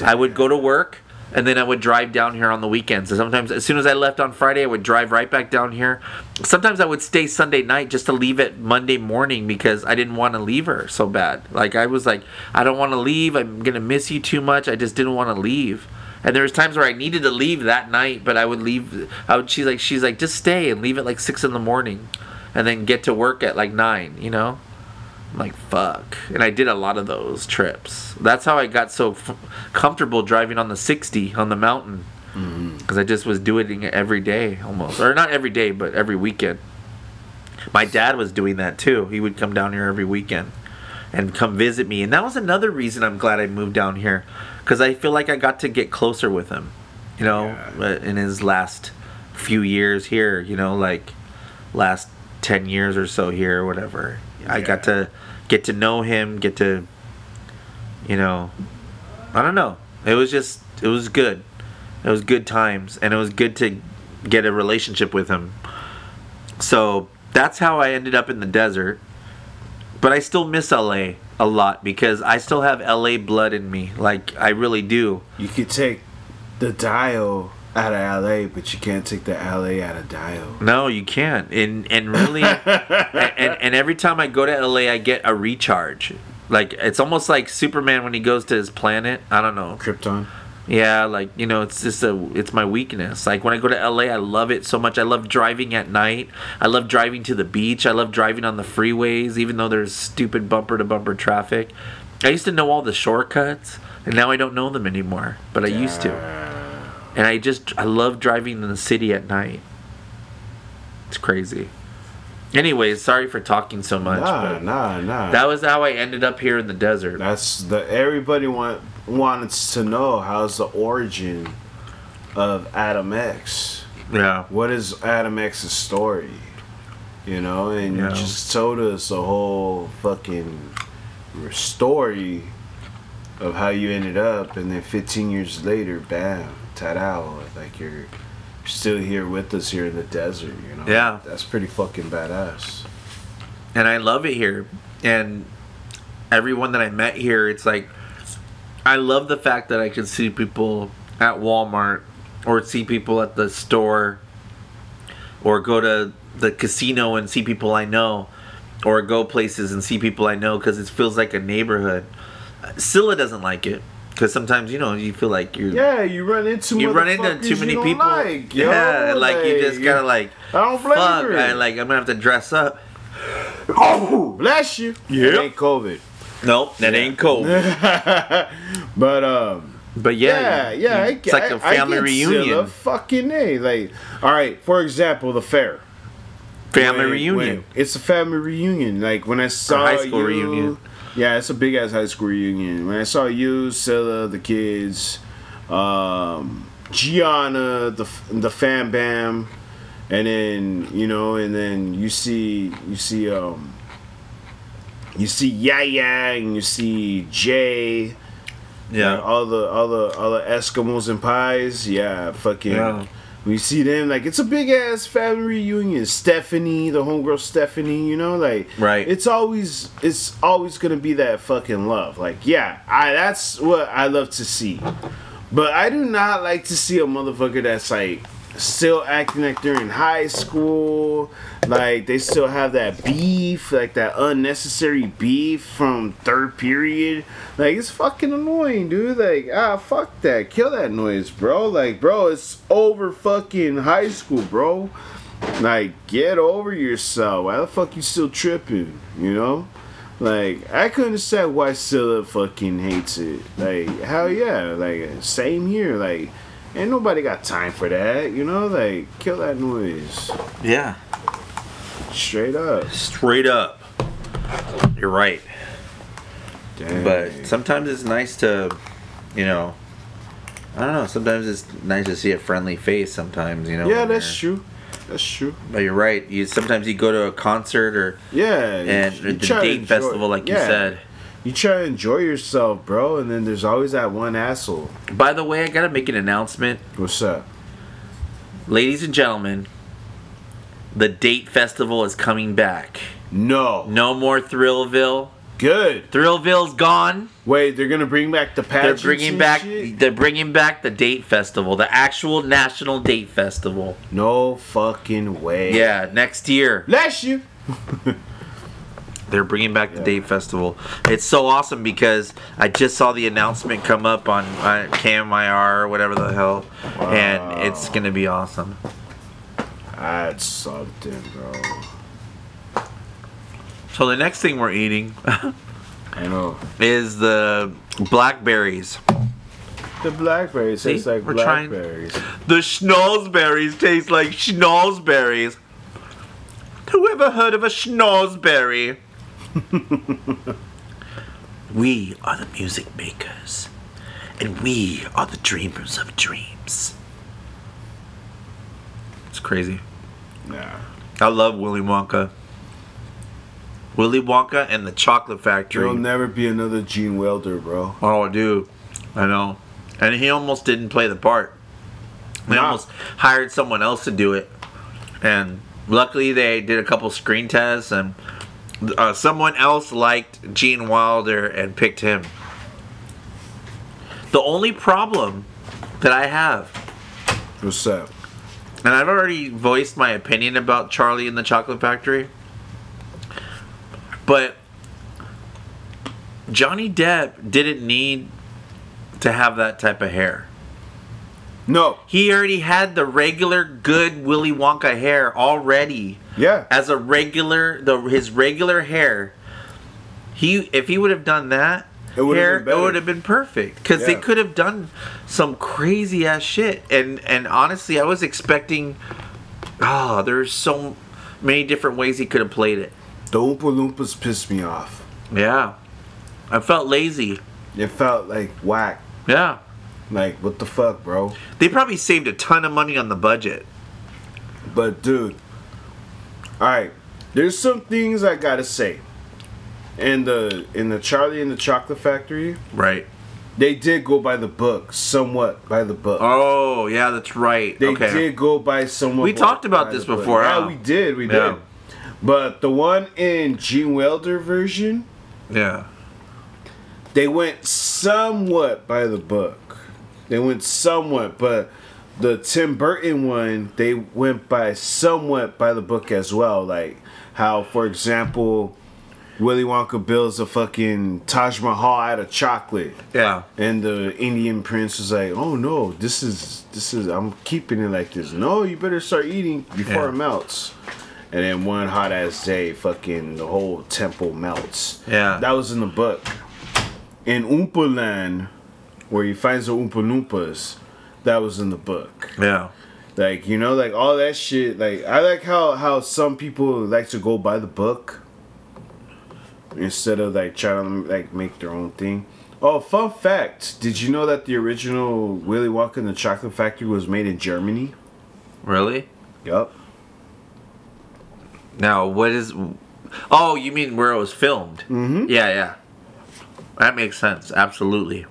Speaker 2: I would go to work and then I would drive down here on the weekends. And sometimes, as soon as I left on Friday, I would drive right back down here. Sometimes I would stay Sunday night just to leave it Monday morning because I didn't want to leave her so bad. Like I was like, I don't want to leave. I'm gonna miss you too much. I just didn't want to leave. And there was times where I needed to leave that night, but I would leave. I would. She's like, she's like, just stay and leave at like six in the morning, and then get to work at like nine. You know. I'm like fuck and i did a lot of those trips that's how i got so f- comfortable driving on the 60 on the mountain mm-hmm. because i just was doing it every day almost or not every day but every weekend my dad was doing that too he would come down here every weekend and come visit me and that was another reason i'm glad i moved down here because i feel like i got to get closer with him you know
Speaker 3: Yeah.
Speaker 2: uh, in his last few years here you know like last 10 years or so here or whatever. I got to get to know him get to you know i don't know. It was just it was good. It was good times and it was good to get a relationship with him. So that's how i ended up in the desert. But i still miss la a lot because i still have la blood in me like i really do
Speaker 3: You could take the Dio out of LA, but you can't take the LA out of Dio.
Speaker 2: No, you can't. And and really, and, and and every time I go to LA, I get a recharge. Like it's almost like Superman when he goes to his planet. I don't know.
Speaker 3: Krypton.
Speaker 2: Yeah, like you know, it's just a it's my weakness. Like when I go to LA, I love it so much. I love driving at night. I love driving to the beach. I love driving on the freeways, even though there's stupid bumper to bumper traffic. I used to know all the shortcuts, and now I don't know them anymore. But I used to and I just I love driving in the city at night. It's crazy. Anyways, sorry for talking so much.
Speaker 3: Nah,
Speaker 2: but
Speaker 3: nah, nah.
Speaker 2: That was how I ended up here in the desert.
Speaker 3: That's the everybody want wants to know how's the origin of Adam X.
Speaker 2: Yeah.
Speaker 3: What is Adam X's story? You know, and
Speaker 2: Yeah.
Speaker 3: you just told us a whole fucking story of how you ended up, and then 15 years later, bam, ta-da, like you're still here with us here in the desert. You know,
Speaker 2: Yeah.
Speaker 3: that's pretty fucking badass.
Speaker 2: and I love it here. And everyone that I met here, it's like I love the fact that I can see people at Walmart or see people at the store or go to the casino and see people I know or go places and see people I know because it feels like a neighborhood. Scylla doesn't like it because sometimes you know you feel like you're
Speaker 3: Yeah, you run into
Speaker 2: you run into too many people.
Speaker 3: Like, yo,
Speaker 2: yeah, like, you just gotta like
Speaker 3: I don't blame
Speaker 2: fuck.
Speaker 3: you.
Speaker 2: I, like I'm gonna have to dress up.
Speaker 3: Oh, bless you.
Speaker 2: Yeah.
Speaker 3: It ain't COVID.
Speaker 2: Nope, that ain't cold.
Speaker 3: but um,
Speaker 2: But
Speaker 3: yeah,
Speaker 2: yeah,
Speaker 3: yeah, I, get
Speaker 2: it's like a
Speaker 3: I- I
Speaker 2: family
Speaker 3: get
Speaker 2: reunion.
Speaker 3: Fucking a. Like, all right, for example, the fair.
Speaker 2: family
Speaker 3: When-
Speaker 2: reunion.
Speaker 3: when- it's a family reunion. Like when I saw
Speaker 2: high school
Speaker 3: you-
Speaker 2: reunion.
Speaker 3: Yeah, it's a big ass high school reunion. When I saw you, Scylla, the kids, um, Gianna, the the fam bam, and then you know, and then you see you see um you see Yaya and you see Jay.
Speaker 2: yeah,
Speaker 3: all the all the all the Eskimos and pies, yeah, fucking.
Speaker 2: Yeah.
Speaker 3: We see them like it's a big ass family reunion. Stephanie, the homegirl Stephanie, you know, like
Speaker 2: Right.
Speaker 3: It's always it's always gonna be that fucking love. Like, yeah, I that's what I love to see. But I do not like to see a motherfucker that's like still acting like they're in high school. Like they still have that beef, like that unnecessary beef from third period. Like it's fucking annoying, dude. Like ah, fuck that, kill that noise, bro. Like bro, it's over fucking high school, bro. Like get over yourself. Why the fuck you still tripping? You know. Like I couldn't understand why Scylla fucking hates it. Like hell yeah, like same here. Like ain't nobody got time for that. You know, like kill that noise
Speaker 2: yeah,
Speaker 3: straight up.
Speaker 2: straight up. You're right,
Speaker 3: Dang.
Speaker 2: but sometimes it's nice to, you know, I don't know. Sometimes it's nice to see a friendly face. Sometimes you know.
Speaker 3: yeah, that's true. That's true.
Speaker 2: But you're right. You sometimes you go to a concert or
Speaker 3: Yeah,
Speaker 2: and the date festival, like you said.
Speaker 3: You try to enjoy yourself, bro, and then there's always that one asshole.
Speaker 2: By the way, I gotta make an announcement,
Speaker 3: What's up?
Speaker 2: ladies and gentlemen. The date festival is coming back.
Speaker 3: No.
Speaker 2: No more Thrillville.
Speaker 3: Good.
Speaker 2: Thrillville's gone.
Speaker 3: Wait, they're gonna bring back the
Speaker 2: They're bringing back.
Speaker 3: shit?
Speaker 2: They're bringing back the date festival, the actual national date festival.
Speaker 3: No fucking way.
Speaker 2: Yeah, next year
Speaker 3: Bless you.
Speaker 2: They're bringing back the date festival. It's so awesome because I just saw the announcement come up on uh, CamIR or whatever the hell, and it's gonna be awesome.
Speaker 3: That's something, bro.
Speaker 2: So the next thing we're eating
Speaker 3: I know.
Speaker 2: is the blackberries.
Speaker 3: The blackberries taste like
Speaker 2: We're trying-
Speaker 3: blackberries.
Speaker 2: The schnozberries taste like schnozberries. Who ever heard of a schnozberry? we are the music makers, and we are the dreamers of dreams. It's crazy.
Speaker 3: Yeah.
Speaker 2: I love Willy Wonka. Willy Wonka and the Chocolate Factory.
Speaker 3: There'll never be another Gene Wilder, bro.
Speaker 2: Oh, dude, I know. And he almost didn't play the part. They
Speaker 3: Nah.
Speaker 2: almost hired someone else to do it, and luckily they did a couple screen tests, and uh, someone else liked Gene Wilder and picked him. The only problem that I have,
Speaker 3: What's that?
Speaker 2: and I've already voiced my opinion about Charlie and the Chocolate Factory, but Johnny Depp didn't need to have that type of hair.
Speaker 3: No.
Speaker 2: He already had the regular good Willy Wonka hair already
Speaker 3: Yeah.
Speaker 2: as a regular the his regular hair. He if he would have done that
Speaker 3: It would've
Speaker 2: hair,
Speaker 3: been better.
Speaker 2: it would have been perfect because they could have done some crazy ass shit. And and honestly, I was expecting. Ah, there's so many different ways he could have played it.
Speaker 3: The Oompa Loompas pissed me off.
Speaker 2: Yeah, I felt lazy.
Speaker 3: It felt like whack.
Speaker 2: Yeah,
Speaker 3: Like, what the fuck, bro?
Speaker 2: They probably saved a ton of money on the budget.
Speaker 3: But dude, all right, there's some things I gotta say. In the in the Charlie and the Chocolate Factory,
Speaker 2: Right.
Speaker 3: they did go by the book, somewhat by the book.
Speaker 2: Oh, yeah, that's right.
Speaker 3: they
Speaker 2: okay.
Speaker 3: did go by somewhat.
Speaker 2: We talked about this before,
Speaker 3: Yeah, we did, we
Speaker 2: Yeah.
Speaker 3: did. But the one in Gene Wilder version,
Speaker 2: Yeah.
Speaker 3: they went somewhat by the book. They went somewhat, but the Tim Burton one, they went by somewhat by the book as well. Like how, for example, Willy Wonka builds a fucking Taj Mahal out of chocolate,
Speaker 2: Yeah.
Speaker 3: and the Indian prince was like, "Oh no, this is this is I'm keeping it like this. No, you better start eating before
Speaker 2: Yeah.
Speaker 3: it melts." And then one hot ass day, fucking the whole temple melts.
Speaker 2: Yeah.
Speaker 3: That was in the book. In Oompa Land, where he finds the Oompa Loompas, that was in the book.
Speaker 2: Yeah.
Speaker 3: Like, you know, like all that shit. Like, I like how, how some people like to go by the book instead of like trying to like make their own thing. Oh, fun fact. Did you know that the original Willy Wonka and the Chocolate Factory was made in Germany?
Speaker 2: Really?
Speaker 3: Yup.
Speaker 2: Now, what is. Oh, you mean where it was filmed?
Speaker 3: Mhm.
Speaker 2: Yeah, yeah. That makes sense. Absolutely.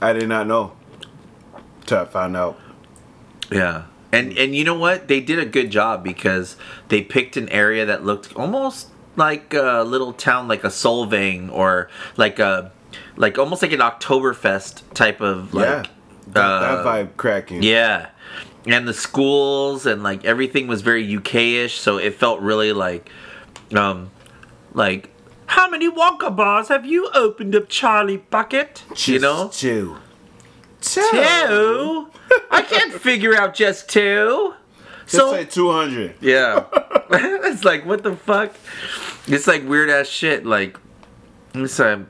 Speaker 3: I did not know. Till I found out.
Speaker 2: Yeah. And and you know what? They did a good job because they picked an area that looked almost like a little town like a Solvang or like a like almost like an Oktoberfest type of like
Speaker 3: yeah. That,
Speaker 2: uh,
Speaker 3: that vibe cracking.
Speaker 2: Yeah. And the schools and like everything was very UK-ish, so it felt really like um like how many Wonka bars have you opened up, Charlie Bucket? you
Speaker 3: Just
Speaker 2: know?
Speaker 3: Two.
Speaker 2: Two? I can't figure out just two.
Speaker 3: Just
Speaker 2: So
Speaker 3: say 200.
Speaker 2: yeah. it's like what the fuck? It's like weird ass shit. Like it's um,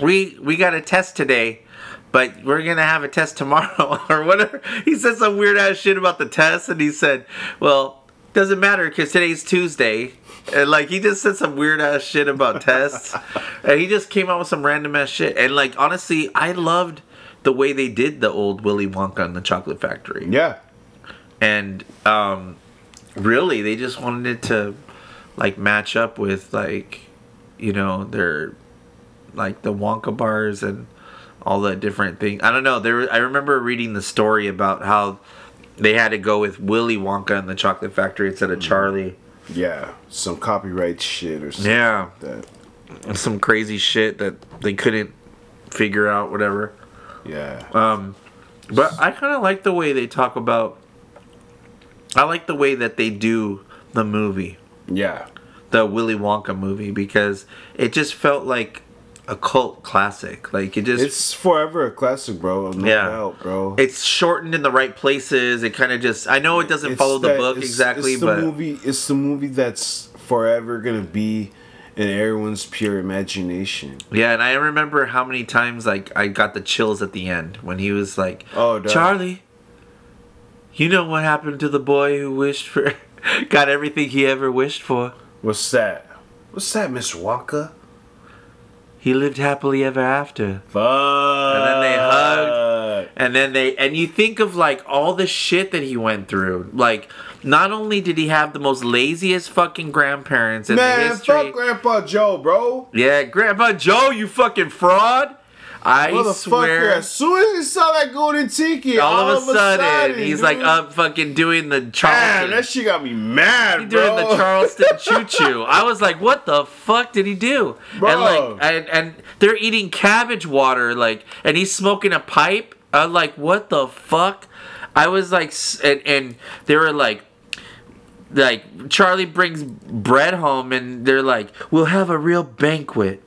Speaker 2: we we got a test today, but we're gonna have a test tomorrow or whatever. He said some weird ass shit about the test, and he said, "Well, doesn't matter because today's Tuesday." And like he just said some weird ass shit about tests, and he just came out with some random ass shit. And like honestly, I loved the way they did the old Willy Wonka and the Chocolate Factory
Speaker 3: Yeah.
Speaker 2: and um, really they just wanted it to like match up with like you know their like the Wonka bars and all the different things. I don't know. There, I remember reading the story about how they had to go with Willy Wonka and the Chocolate Factory instead of Charlie.
Speaker 3: Yeah. Some copyright shit or something
Speaker 2: Yeah,
Speaker 3: like that.
Speaker 2: some crazy shit that they couldn't figure out. Whatever.
Speaker 3: Yeah.
Speaker 2: Um, but I kind of like the way they talk about. I like the way that they do the movie.
Speaker 3: yeah.
Speaker 2: the Willy Wonka movie because it just felt like a cult classic. Like it just it's,
Speaker 3: forever a classic, bro. No
Speaker 2: Yeah.
Speaker 3: doubt, bro.
Speaker 2: It's shortened in the right places. It kind of just I know it doesn't
Speaker 3: It's
Speaker 2: follow the book
Speaker 3: it's-
Speaker 2: exactly,
Speaker 3: it's the
Speaker 2: but
Speaker 3: movie. It's the movie that's forever gonna be in everyone's pure imagination.
Speaker 2: yeah. And I remember how many times like I got the chills at the end when he was like,
Speaker 3: Oh, dog.
Speaker 2: Charlie, you know what happened to the boy who wished for got everything he ever wished for.
Speaker 3: What's that? What's that, Miss Wonka?
Speaker 2: He lived happily ever after.
Speaker 3: Fuck.
Speaker 2: And then they hugged. And then they and you think of like all the shit that he went through. Like not only did he have the most laziest fucking grandparents in the history.
Speaker 3: Man, fuck Grandpa Joe, bro.
Speaker 2: yeah, Grandpa Joe, you fucking fraud. I swear.
Speaker 3: as soon as he saw that golden tiki,
Speaker 2: All, of a sudden, he's like
Speaker 3: dude,
Speaker 2: up fucking doing the
Speaker 3: Man,
Speaker 2: Charleston.
Speaker 3: that shit got me mad,
Speaker 2: He
Speaker 3: bro.
Speaker 2: doing the Charleston choo choo. I was like, what the fuck did he do?
Speaker 3: Bro.
Speaker 2: And like, and, and they're eating cabbage water, like, and he's smoking a pipe. I'm like, what the fuck? I was like, and, and they were like, like Charlie brings bread home, and they're like, we'll have a real banquet.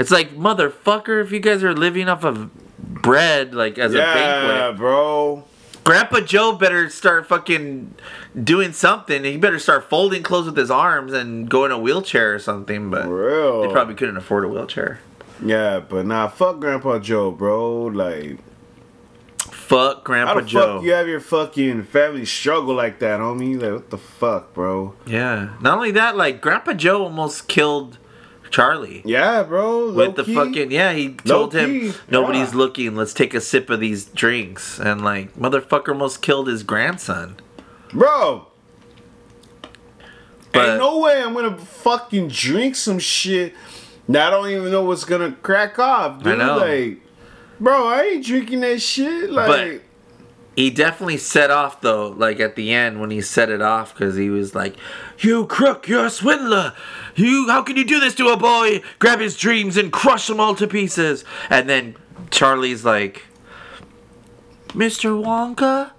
Speaker 2: It's like, motherfucker, if you guys are living off of bread, like as a banquet, yeah,
Speaker 3: bro.
Speaker 2: Grandpa Joe better start fucking doing something. He better start folding clothes with his arms and go in a wheelchair or something. But
Speaker 3: For real.
Speaker 2: they probably couldn't afford a wheelchair.
Speaker 3: Yeah, but nah, fuck Grandpa Joe, bro. Like,
Speaker 2: Fuck
Speaker 3: how
Speaker 2: Grandpa
Speaker 3: the
Speaker 2: Joe.
Speaker 3: fuck you have your fucking family struggle like that, homie? Like, what the fuck, bro?
Speaker 2: yeah. Not only that, like Grandpa Joe almost killed Charlie.
Speaker 3: Yeah, bro.
Speaker 2: With the
Speaker 3: low-key.
Speaker 2: fucking yeah, he told him
Speaker 3: Low-key,
Speaker 2: nobody's
Speaker 3: yeah.
Speaker 2: looking. Let's take a sip of these drinks, and like motherfucker almost killed his grandson.
Speaker 3: bro.
Speaker 2: But
Speaker 3: Ain't no way I'm gonna fucking drink some shit that I don't even know what's gonna crack off, dude.
Speaker 2: know.
Speaker 3: Like, bro, I ain't drinking that shit. Like,
Speaker 2: he definitely set off though, like at the end when he set it off, because he was like, "You crook, you're a swindler. You, how can you do this to a boy? Grab his dreams and crush them all to pieces." And then Charlie's like, "Mr. Wonka."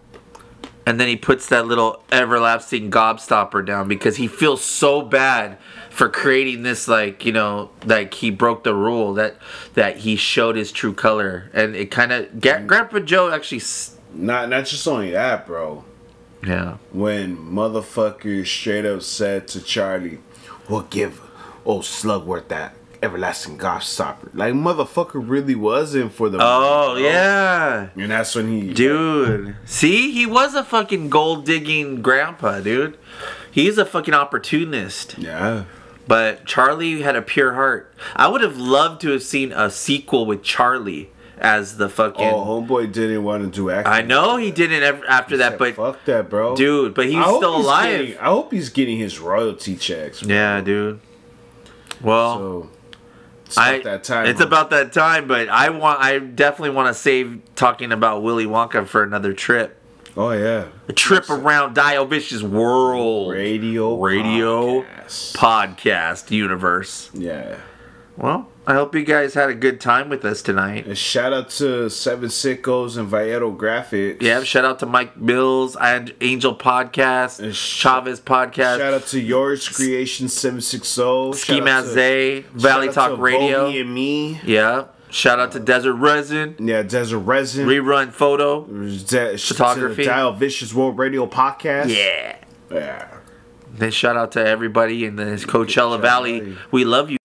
Speaker 2: And then he puts that little everlasting gobstopper down because he feels so bad for creating this like you know like he broke the rule that that he showed his true color and it kind of Grandpa Joe actually
Speaker 3: not not just only that, bro.
Speaker 2: yeah
Speaker 3: When motherfuckers straight up said to Charlie, "We'll give oh, old Slugworth that everlasting gobstopper." Like, motherfucker really wasn't for the.
Speaker 2: oh yeah
Speaker 3: And that's when he,
Speaker 2: dude see he was a fucking gold digging grandpa dude he's a fucking opportunist
Speaker 3: Yeah.
Speaker 2: but Charlie had a pure heart I would have loved to have seen a sequel with Charlie as the fucking
Speaker 3: Oh, homeboy didn't want to do acting.
Speaker 2: I know he didn't ever after that,
Speaker 3: Said,
Speaker 2: but
Speaker 3: fuck that, bro.
Speaker 2: dude, but he's
Speaker 3: I
Speaker 2: still
Speaker 3: he's
Speaker 2: alive.
Speaker 3: getting- I hope he's getting his royalty checks. bro.
Speaker 2: yeah, dude. Well,
Speaker 3: So it's
Speaker 2: I
Speaker 3: about that time.
Speaker 2: it's
Speaker 3: huh?
Speaker 2: about that time, but I want I definitely want to save talking about Willy Wonka for another trip.
Speaker 3: Oh yeah.
Speaker 2: A trip around Dio Vicious world
Speaker 3: Radio.
Speaker 2: radio
Speaker 3: podcast.
Speaker 2: podcast universe.
Speaker 3: Yeah.
Speaker 2: Well, I hope you guys had a good time with us tonight.
Speaker 3: And shout out to Seven Sickos and Vallero Graphics.
Speaker 2: Yeah, shout out to Mike Mills and Angel Podcast,
Speaker 3: And sh-
Speaker 2: Chavez Podcast,
Speaker 3: Shout out to yours Creation Seven Six Zero.
Speaker 2: Ski Mazay, Valley Talk Radio.
Speaker 3: and me.
Speaker 2: Yeah. Shout out to uh, Desert Resin,
Speaker 3: Yeah, Desert Resin.
Speaker 2: Rerun Photo.
Speaker 3: De-
Speaker 2: Photography.
Speaker 3: To the Dio Vicious World Radio podcast.
Speaker 2: Yeah.
Speaker 3: Yeah.
Speaker 2: Then shout out to everybody in this Coachella Valley.
Speaker 3: Valley.
Speaker 2: We love you.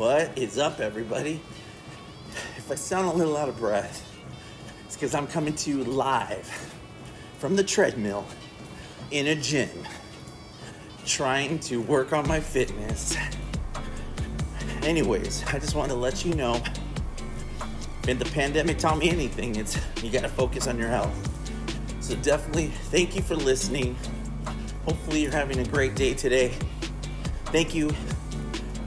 Speaker 8: What is up, everybody? If I sound a little out of breath, it's because I'm coming to you live from the treadmill in a gym, trying to work on my fitness. Anyways, I just wanted to let you know if the pandemic taught me anything, it's you gotta focus on your health. So definitely thank you for listening. Hopefully, you're having a great day today. Thank you.